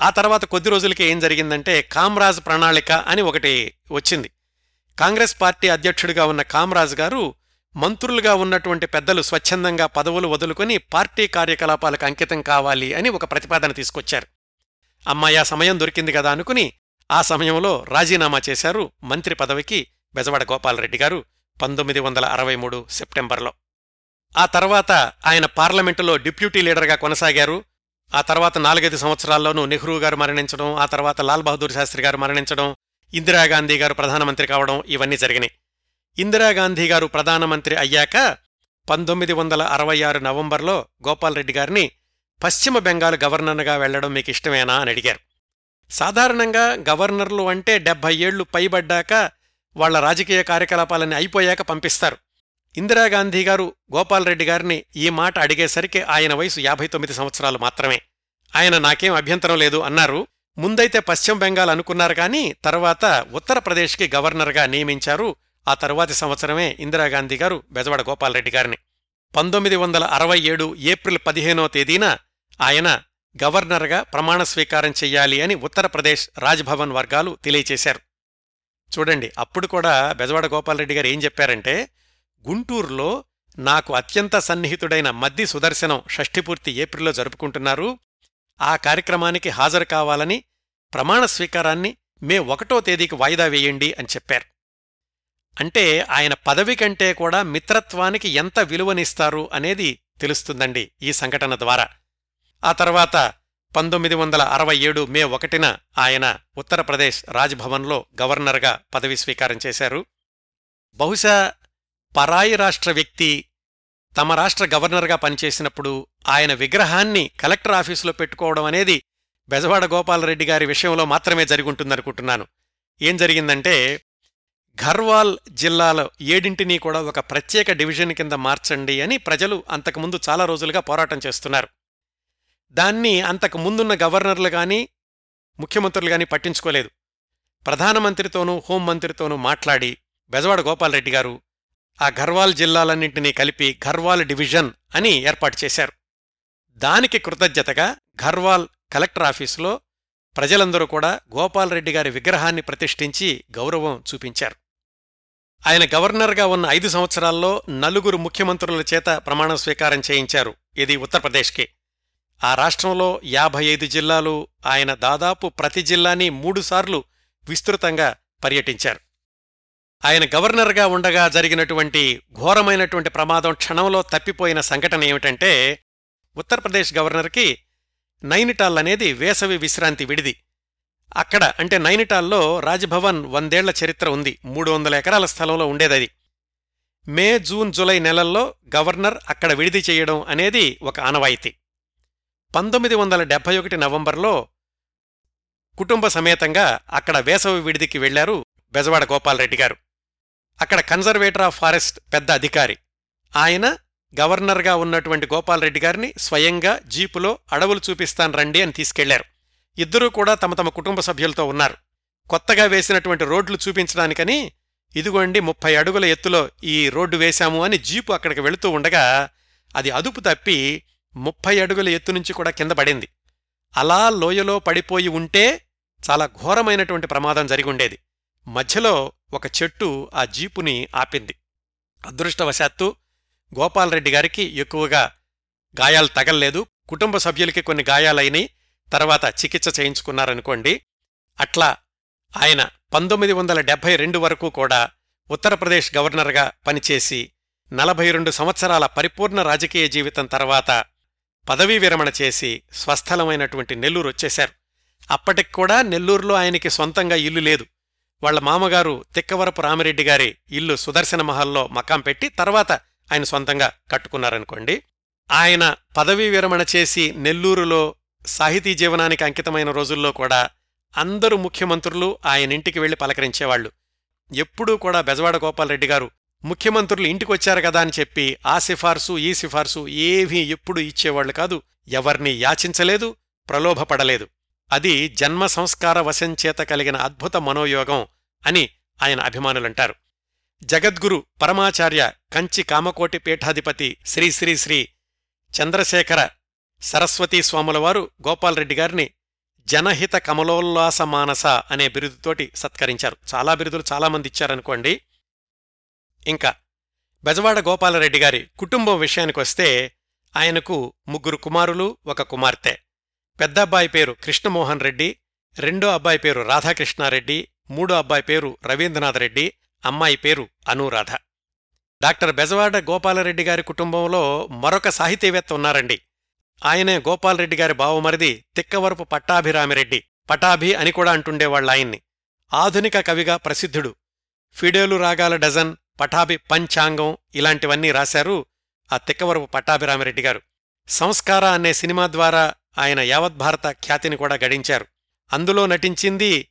ఆ తర్వాత కొద్ది రోజులకి ఏం జరిగిందంటే కామ్రాజ్ ప్రణాళిక అని ఒకటి వచ్చింది. కాంగ్రెస్ పార్టీ అధ్యక్షుడిగా ఉన్న కామ్రాజ్ గారు మంత్రులుగా ఉన్నటువంటి పెద్దలు స్వచ్ఛందంగా పదవులు వదులుకొని పార్టీ కార్యకలాపాలకు అంకితం కావాలి అని ఒక ప్రతిపాదన తీసుకొచ్చారు. అమ్మాయి ఆ సమయం దొరికింది కదా అనుకుని ఆ సమయంలో రాజీనామా చేశారు మంత్రి పదవికి. బెజవాడ గోపాలరెడ్డి గారు పంతొమ్మిది వందల అరవై మూడు సెప్టెంబర్లో. ఆ తర్వాత ఆయన పార్లమెంటులో డిప్యూటీ లీడర్గా కొనసాగారు. ఆ తర్వాత నాలుగైదు సంవత్సరాల్లోనూ నెహ్రూ గారు మరణించడం ఆ తర్వాత లాల్ బహదూర్ శాస్త్రి గారు మరణించడం ఇందిరాగాంధీ గారు ప్రధానమంత్రి కావడం ఇవన్నీ జరిగినాయి. ఇందిరాగాంధీ గారు ప్రధానమంత్రి అయ్యాక పంతొమ్మిది వందల అరవై ఆరు నవంబర్లో గోపాల్రెడ్డి గారిని పశ్చిమ బెంగాల్ గవర్నర్గా వెళ్ళడం మీకు ఇష్టమేనా అని అడిగారు. సాధారణంగా గవర్నర్లు అంటే డెబ్బై ఏళ్ళు పైబడ్డాక వాళ్ళ రాజకీయ కార్యకలాపాలన్నీ అయిపోయాక పంపిస్తారు. ఇందిరాగాంధీ గారు గోపాల్రెడ్డి గారిని ఈ మాట అడిగేసరికి ఆయన వయసు యాభై తొమ్మిది సంవత్సరాలు మాత్రమే. ఆయన నాకేం అభ్యంతరం లేదు అన్నారు. ముందైతే పశ్చిమ బెంగాల్ అనుకున్నారు కానీ తర్వాత ఉత్తరప్రదేశ్కి గవర్నర్గా నియమించారు. ఆ తరువాతి సంవత్సరమే ఇందిరాగాంధీ గారు బెజవాడ గోపాల్రెడ్డి గారిని. పంతొమ్మిది వందల అరవై ఏడు ఏప్రిల్ పదిహేనో తేదీన ఆయన గవర్నర్గా ప్రమాణ స్వీకారం చెయ్యాలి అని ఉత్తరప్రదేశ్ రాజ్భవన్ వర్గాలు తెలియచేశారు. చూడండి అప్పుడు కూడా బెజవాడ గోపాల్రెడ్డి గారు ఏం చెప్పారంటే గుంటూరులో నాకు అత్యంత సన్నిహితుడైన మద్ది సుదర్శనం షష్ఠిపూర్తి ఏప్రిల్లో జరుపుకుంటున్నారు. ఆ కార్యక్రమానికి హాజరు కావాలని ప్రమాణ స్వీకారాన్ని మే ఒకటో తేదీకి వాయిదా వేయండి అని చెప్పారు. అంటే ఆయన పదవి కంటే కూడా మిత్రత్వానికి ఎంత విలువనిస్తారు అనేది తెలుస్తుందండి ఈ సంఘటన ద్వారా. ఆ తర్వాత పంతొమ్మిది వందల అరవై ఏడు మే ఒకటిన ఆయన ఉత్తరప్రదేశ్ రాజ్భవన్లో గవర్నర్గా పదవి స్వీకారం చేశారు. బహుశా పరాయి రాష్ట్ర వ్యక్తి తమ రాష్ట్ర గవర్నర్గా పనిచేసినప్పుడు ఆయన విగ్రహాన్ని కలెక్టర్ ఆఫీసులో పెట్టుకోవడం అనేది బెజవాడ గోపాలరెడ్డి గారి విషయంలో మాత్రమే జరిగుంటుందనుకుంటున్నాను. ఏం జరిగిందంటే ఘర్వాల్ జిల్లాలో ఏడింటినీ కూడా ఒక ప్రత్యేక డివిజన్ కింద మార్చండి అని ప్రజలు అంతకుముందు చాలా రోజులుగా పోరాటం చేస్తున్నారు. దాన్ని అంతకు ముందున్న గవర్నర్లు కానీ ముఖ్యమంత్రులు కానీ పట్టించుకోలేదు. ప్రధానమంత్రితోనూ హోంమంత్రితోనూ మాట్లాడి బెజవాడ గోపాలరెడ్డి గారు ఆ ఘర్వాల్ జిల్లాలన్నింటినీ కలిపి ఘర్వాల్ డివిజన్ అని ఏర్పాటు చేశారు. దానికి కృతజ్ఞతగా ఘర్వాల్ కలెక్టర్ ఆఫీసులో ప్రజలందరూ కూడా గోపాలరెడ్డి గారి విగ్రహాన్ని ప్రతిష్ఠించి గౌరవం చూపించారు. ఆయన గవర్నర్గా ఉన్న ఐదు సంవత్సరాల్లో నలుగురు ముఖ్యమంత్రుల చేత ప్రమాణ స్వీకారం చేయించారు. ఇది ఉత్తరప్రదేశ్కి. ఆ రాష్ట్రంలో యాభై ఐదు జిల్లాలు ఆయన దాదాపు ప్రతి జిల్లాని మూడుసార్లు విస్తృతంగా పర్యటించారు. ఆయన గవర్నర్గా ఉండగా జరిగినటువంటి ఘోరమైనటువంటి ప్రమాదం క్షణంలో తప్పిపోయిన సంఘటన ఏమిటంటే ఉత్తరప్రదేశ్ గవర్నర్కి నైనిటాల్ అనేది వేసవి విశ్రాంతి విడిది. అక్కడ అంటే నైనిటాల్లో రాజ్భవన్ వందేళ్ళ చరిత్ర ఉంది. మూడు వందల ఎకరాల స్థలంలో ఉండేదది మే జూన్ జూలై నెలల్లో గవర్నర్ అక్కడ విడిది చేయడం అనేది ఒక ఆనవాయితీ. పంతొమ్మిది వందల డెబ్బై ఒకటి నవంబర్లో కుటుంబ సమేతంగా అక్కడ వేసవి విడిదికి వెళ్ళారు బెజవాడ గోపాలరెడ్డి గారు. అక్కడ కన్జర్వేటర్ ఆఫ్ ఫారెస్ట్ పెద్ద అధికారి. ఆయన గవర్నర్గా ఉన్నటువంటి గోపాలరెడ్డి గారిని స్వయంగా జీపులో అడవులు చూపిస్తాను రండి అని తీసుకెళ్ళారు. ఇద్దరూ కూడా తమ తమ కుటుంబ సభ్యులతో ఉన్నారు. కొత్తగా వేసినటువంటి రోడ్లు చూపించడానికని ఇదిగోండి ముప్పై అడుగుల ఎత్తులో ఈ రోడ్డు వేశాము అని జీపు అక్కడికి వెళుతూ ఉండగా అది అదుపు తప్పి ముప్పై అడుగుల ఎత్తు నుంచి కూడా కింద పడింది. అలా లోయలో పడిపోయి ఉంటే చాలా ఘోరమైనటువంటి ప్రమాదం జరిగుండేది మధ్యలో ఒక చెట్టు ఆ జీపుని ఆపింది. అదృష్టవశాత్తు గోపాలరెడ్డి గారికి ఎక్కువగా గాయాలు తగల్లేదు. కుటుంబ సభ్యులకి కొన్ని గాయాలైనాయి. తర్వాత చికిత్స చేయించుకున్నారనుకోండి. అట్లా ఆయన పంతొమ్మిది వందల డెబ్బై రెండు వరకు కూడా ఉత్తరప్రదేశ్ గవర్నర్గా పనిచేసి నలభై రెండు సంవత్సరాల పరిపూర్ణ రాజకీయ జీవితం తర్వాత పదవీ విరమణ చేసి స్వస్థలమైనటువంటి నెల్లూరు వచ్చేశారు. అప్పటికి కూడా నెల్లూరులో ఆయనకి సొంతంగా ఇల్లు లేదు. వాళ్ళ మామగారు తిక్కవరపు రామిరెడ్డి గారి ఇల్లు సుదర్శన మహల్లో మకాం పెట్టి తర్వాత ఆయన సొంతంగా కట్టుకున్నారనుకోండి. ఆయన పదవీ విరమణ చేసి నెల్లూరులో సాహితీ జీవనానికి అంకితమైన రోజుల్లో కూడా అందరూ ముఖ్యమంత్రులు ఆయన ఇంటికి వెళ్ళి పలకరించేవాళ్ళు ఎప్పుడూ కూడా బెజవాడ గోపాలరెడ్డి గారు ముఖ్యమంత్రులు ఇంటికొచ్చారు కదా అని చెప్పి ఆ సిఫార్సు ఈ సిఫార్సు ఏవీ ఎప్పుడు ఇచ్చేవాళ్ళు కాదు. ఎవర్నీ యాచించలేదు ప్రలోభపడలేదు. అది జన్మ సంస్కార వశంచేత కలిగిన అద్భుత మనోయోగం అని ఆయన అభిమానులంటారు. జగద్గురు పరమాచార్య కంచి కామకోటి పీఠాధిపతి శ్రీ శ్రీ శ్రీ చంద్రశేఖర సరస్వతీ స్వాముల గోపాలరెడ్డి గారిని జనహిత కమలోల్లాస మానస అనే బిరుదుతోటి సత్కరించారు. చాలా బిరుదులు చాలామంది ఇచ్చారనుకోండి ఇంకా బెజవాడ గోపాలరెడ్డి గారి కుటుంబం విషయానికొస్తే ఆయనకు ముగ్గురు కుమారులు ఒక కుమార్తె. పెద్ద అబ్బాయి పేరు కృష్ణమోహన్ రెడ్డి రెండో అబ్బాయి పేరు రాధాకృష్ణారెడ్డి మూడో అబ్బాయి పేరు రవీంద్రనాథ్ రెడ్డి అమ్మాయి పేరు అనురాధ. డాక్టర్ బెజవాడ గోపాలరెడ్డి గారి కుటుంబంలో మరొక సాహితీవేత్త ఉన్నారండి. ఆయనే గోపాలరెడ్డి గారి బావమరిది తిక్కవరపు పట్టాభిరామిరెడ్డి పటాభి అని కూడా అంటుండేవాళ్ళాయన్ని ఆధునిక కవిగా ప్రసిద్ధుడు. ఫిడేలు రాగాల డజన్ పటాభి పంచాంగం ఇలాంటివన్నీ రాశారు ఆ తిక్కవరపు పట్టాభిరామిరెడ్డి గారు. సంస్కార అనే సినిమా ద్వారా ఆయన యావత్ భారత ఖ్యాతిని కూడా గడించారు. అందులో నటించింది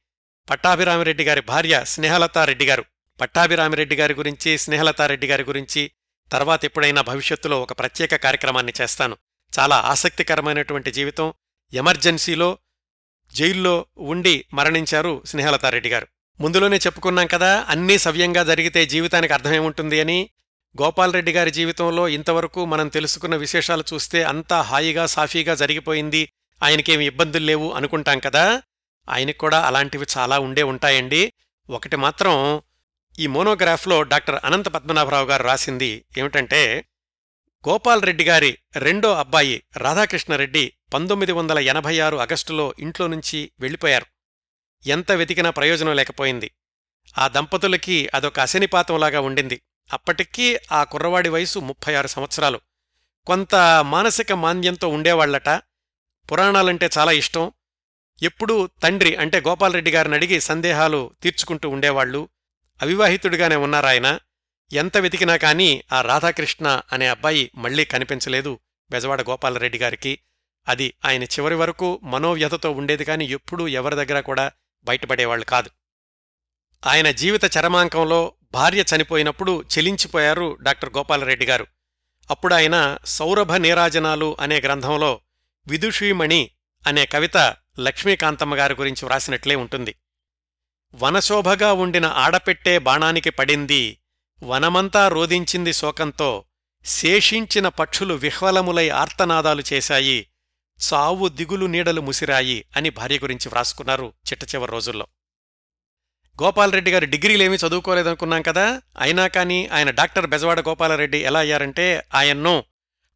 పట్టాభిరామిరెడ్డి గారి భార్య స్నేహలతారెడ్డి గారు. పట్టాభిరామిరెడ్డి గారి గురించి స్నేహలతారెడ్డి గారి గురించి తర్వాత ఎప్పుడైనా భవిష్యత్తులో ఒక ప్రత్యేక కార్యక్రమాన్ని చేస్తాను. చాలా ఆసక్తికరమైనటువంటి జీవితం. ఎమర్జెన్సీలో జైల్లో ఉండి మరణించారు స్నేహలతారెడ్డి గారు. ముందులోనే చెప్పుకున్నాం కదా అన్నీ సవ్యంగా జరిగితే జీవితానికి అర్థమేముంటుంది అని. గోపాలరెడ్డి గారి జీవితంలో ఇంతవరకు మనం తెలుసుకున్న విశేషాలు చూస్తే అంతా హాయిగా సాఫీగా జరిగిపోయింది. ఆయనకేమి ఇబ్బందులు లేవు అనుకుంటాం కదా. ఆయనకు కూడా అలాంటివి చాలా ఉండే ఉంటాయండి. ఒకటి మాత్రం ఈ మోనోగ్రాఫ్లో డాక్టర్ అనంత పద్మనాభరావు గారు రాసింది ఏమిటంటే గోపాలరెడ్డి గారి రెండో అబ్బాయి రాధాకృష్ణరెడ్డి పంతొమ్మిది వందల ఎనభై ఆరు ఆగస్టులో ఇంట్లో నుంచి వెళ్ళిపోయారు. ఎంత వెతికినా ప్రయోజనం లేకపోయింది. ఆ దంపతులకి అదొక అశనిపాతంలాగా ఉండింది. అప్పటికీ ఆ కుర్రవాడి వయసు ముప్పై ఆరు సంవత్సరాలు. కొంత మానసిక మాంద్యంతో ఉండేవాళ్ళట పురాణాలంటే చాలా ఇష్టం. ఎప్పుడూ తండ్రి అంటే గోపాలరెడ్డి గారిని అడిగి సందేహాలు తీర్చుకుంటూ ఉండేవాళ్ళు అవివాహితుడిగానే ఉన్నారాయన ఎంత వెతికినా కాని ఆ రాధాకృష్ణ అనే అబ్బాయి మళ్ళీ కనిపించలేదు బెజవాడ గోపాలరెడ్డి గారికి. అది ఆయన చివరి వరకు మనోవ్యతతో ఉండేది కానీ ఎప్పుడూ ఎవరి దగ్గర కూడా బయటపడేవాళ్ళు కాదు. ఆయన జీవిత చరమాంకంలో భార్య చనిపోయినప్పుడు చెలించిపోయారు డాక్టర్ గోపాలరెడ్డి గారు. అప్పుడు ఆయన సౌరభ నీరాజనాలు అనే గ్రంథంలో విదుషీమణి అనే కవిత లక్ష్మీకాంతమ్మ గారి గురించి వ్రాసినట్లే ఉంటుంది. వనశోభగా ఉండిన ఆడపెట్టే బాణానికి పడింది వనమంతా రోధించింది శోకంతో శేషించిన పక్షులు విహ్వలములై ఆర్తనాదాలు చేశాయి చావు దిగులు నీడలు ముసిరాయి అని భార్య గురించి వ్రాసుకున్నారు చిట్టచివరి రోజుల్లో. గోపాలరెడ్డి గారు డిగ్రీలేమీ చదువుకోలేదనుకున్నాం కదా? అయినా కానీ ఆయన డాక్టర్ బెజవాడ గోపాలరెడ్డి ఎలా అయ్యారంటే ఆయన్ను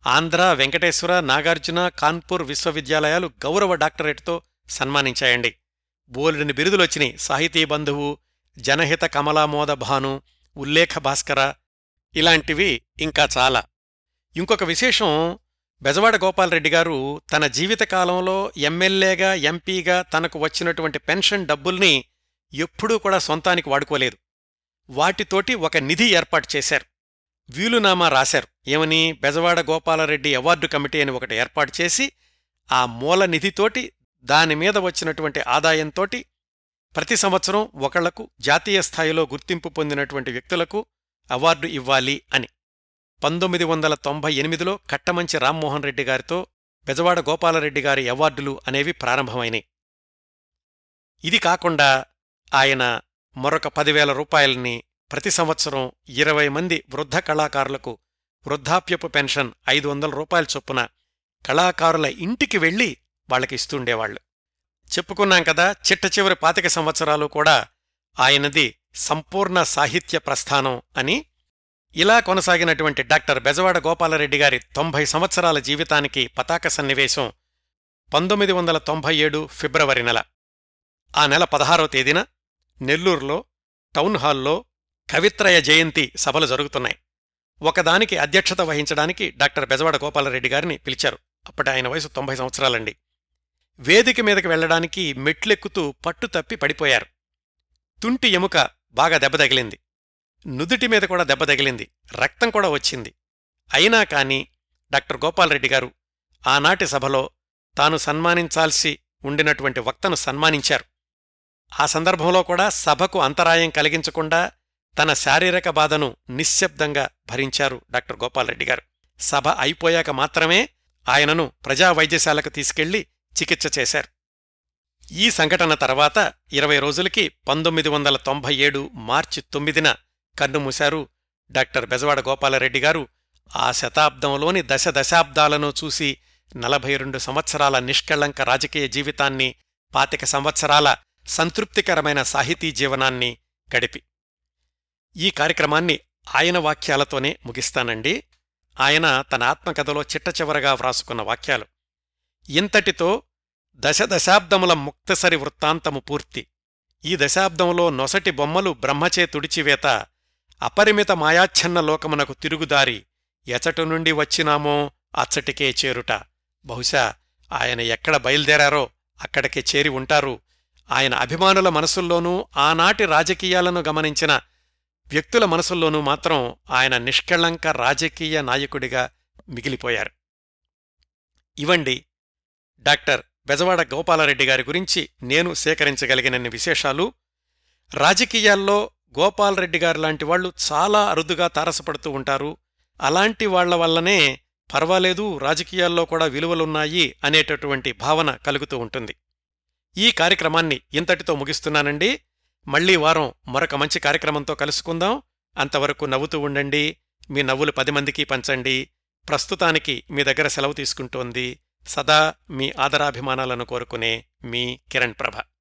ఆంధ్ర వెంకటేశ్వర నాగార్జున కాన్పూర్ విశ్వవిద్యాలయాలు గౌరవ డాక్టరేట్తో సన్మానించాయండి. బోలెడిని బిరుదులొచ్చినాయి. సాహితీ బంధువు జనహిత కమలామోద భాను ఉల్లేఖ భాస్కర ఇలాంటివి ఇంకా చాలా. ఇంకొక విశేషం బెజవాడ గోపాలరెడ్డి గారు తన జీవితకాలంలో ఎమ్మెల్యేగా ఎంపీగా తనకు వచ్చినటువంటి పెన్షన్ డబ్బుల్ని ఎప్పుడూ కూడా సొంతానికి వాడుకోలేదు. వాటితోటి ఒక నిధి ఏర్పాటు చేశారు. వీలునామా రాశారు. ఏమని? బెజవాడ గోపాలరెడ్డి అవార్డు కమిటీ అని ఒకటి ఏర్పాటు చేసి ఆ మూల నిధితోటి దానిమీద వచ్చినటువంటి ఆదాయంతోటి ప్రతి సంవత్సరం ఒకళ్ళకు జాతీయ స్థాయిలో గుర్తింపు పొందినటువంటి వ్యక్తులకు అవార్డు ఇవ్వాలి అని. పంతొమ్మిది వందల తొంభై ఎనిమిదిలో కట్టమంచి రామ్మోహన్ రెడ్డి గారితో బెజవాడ గోపాలరెడ్డి గారి అవార్డులు అనేవి ప్రారంభమైనాయి. ఇది కాకుండా ఆయన మరొక పదివేల రూపాయల్ని ప్రతి సంవత్సరం ఇరవై మంది వృద్ధ కళాకారులకు వృద్ధాప్యపు పెన్షన్ ఐదు వందల రూపాయల చొప్పున కళాకారుల ఇంటికి వెళ్ళి వాళ్ళకి ఇస్తుండేవాళ్ళు చెప్పుకున్నాం కదా చిట్ట చివరి పాతిక సంవత్సరాలు కూడా ఆయనది సంపూర్ణ సాహిత్య ప్రస్థానం అని ఇలా కొనసాగినటువంటి డాక్టర్ బెజవాడ గోపాలరెడ్డి గారి తొంభై సంవత్సరాల జీవితానికి పతాక సన్నివేశం పంతొమ్మిది వందల తొంభై ఏడు ఫిబ్రవరి నెల. ఆ నెల పదహారో తేదీన నెల్లూరులో టౌన్ హాల్లో కవిత్రయ జయంతి సభలు జరుగుతున్నాయి. ఒకదానికి అధ్యక్షత వహించడానికి డాక్టర్ బెజవాడ గోపాలరెడ్డి గారిని పిలిచారు. అప్పటి ఆయన వయసు తొంభై సంవత్సరాలండి. వేదిక మీదకి వెళ్ళడానికి మెట్లెక్కుతూ పట్టు తప్పి పడిపోయారు. తుంటి ఎముక బాగా దెబ్బ తగిలింది. నుదుటి మీద కూడా దెబ్బ తగిలింది. రక్తం కూడా వచ్చింది. అయినా కాని డాక్టర్ గోపాలరెడ్డి గారు ఆనాటి సభలో తాను సన్మానించాల్సి ఉండినటువంటి వక్తను సన్మానించారు. ఆ సందర్భంలో కూడా సభకు అంతరాయం కలిగించకుండా తన శారీరక బాధను నిశ్శబ్దంగా భరించారు డాక్టర్ గోపాలరెడ్డి గారు. సభ అయిపోయాక మాత్రమే ఆయనను ప్రజా వైద్యశాలకు తీసుకెళ్ళి చికిత్స చేశారు. ఈ సంఘటన తర్వాత ఇరవై రోజులకి పంతొమ్మిది వందల తొంభై ఏడు మార్చి తొమ్మిదిన కన్నుమూశారు డాక్టర్ బెజవాడ గోపాలరెడ్డి గారు ఆ శతాబ్దంలోని దశ దశాబ్దాలను చూసి నలభై రెండు సంవత్సరాల నిష్కళంక రాజకీయ జీవితాన్ని పాతిక సంవత్సరాల సంతృప్తికరమైన సాహితీ జీవనాన్ని గడిపి. ఈ కార్యక్రమాన్ని ఆయన వాక్యాలతోనే ముగిస్తానండి. ఆయన తన ఆత్మకథలో చిట్టచివరగా వ్రాసుకున్న వాక్యాలు. ఇంతటితో దశ దశాబ్దముల ముక్తసరి వృత్తాంతము పూర్తి. ఈ దశాబ్దంలో నొసటి బొమ్మలు బ్రహ్మచే తుడిచివేత అపరిమిత మాయాచ్ఛన్న లోకమునకు తిరుగుదారి ఎచటు నుండి వచ్చినామో అచ్చటికే చేరుట. బహుశా ఆయన ఎక్కడ బయలుదేరారో అక్కడికే చేరి ఉంటారు. ఆయన అభిమానుల మనసుల్లోనూ ఆనాటి రాజకీయాలను గమనించిన వ్యక్తుల మనసుల్లోనూ మాత్రం ఆయన నిష్కళంక రాజకీయ నాయకుడిగా మిగిలిపోయారు. ఇవండి డాక్టర్ బెజవాడ గోపాలరెడ్డి గారి గురించి నేను సేకరించగలిగినన్ని విశేషాలు. రాజకీయాల్లో గోపాలరెడ్డి గారు లాంటి వాళ్ళు చాలా అరుదుగా తారసపడుతూ ఉంటారు. అలాంటి వాళ్ళ వల్లనే పర్వాలేదు రాజకీయాల్లో కూడా విలువలున్నాయి అనేటటువంటి భావన కలుగుతూ ఉంటుంది. ఈ కార్యక్రమాన్ని ఇంతటితో ముగిస్తున్నానండి. మళ్ళీ వారం మరొక మంచి కార్యక్రమంతో కలుసుకుందాం. అంతవరకు నవ్వుతూ ఉండండి. మీ నవ్వులు పది మందికి పంచండి. ప్రస్తుతానికి మీ దగ్గర సెలవు తీసుకుంటోంది సదా మీ ఆదరాభిమానాలను కోరుకునే మీ కిరణ్ ప్రభ.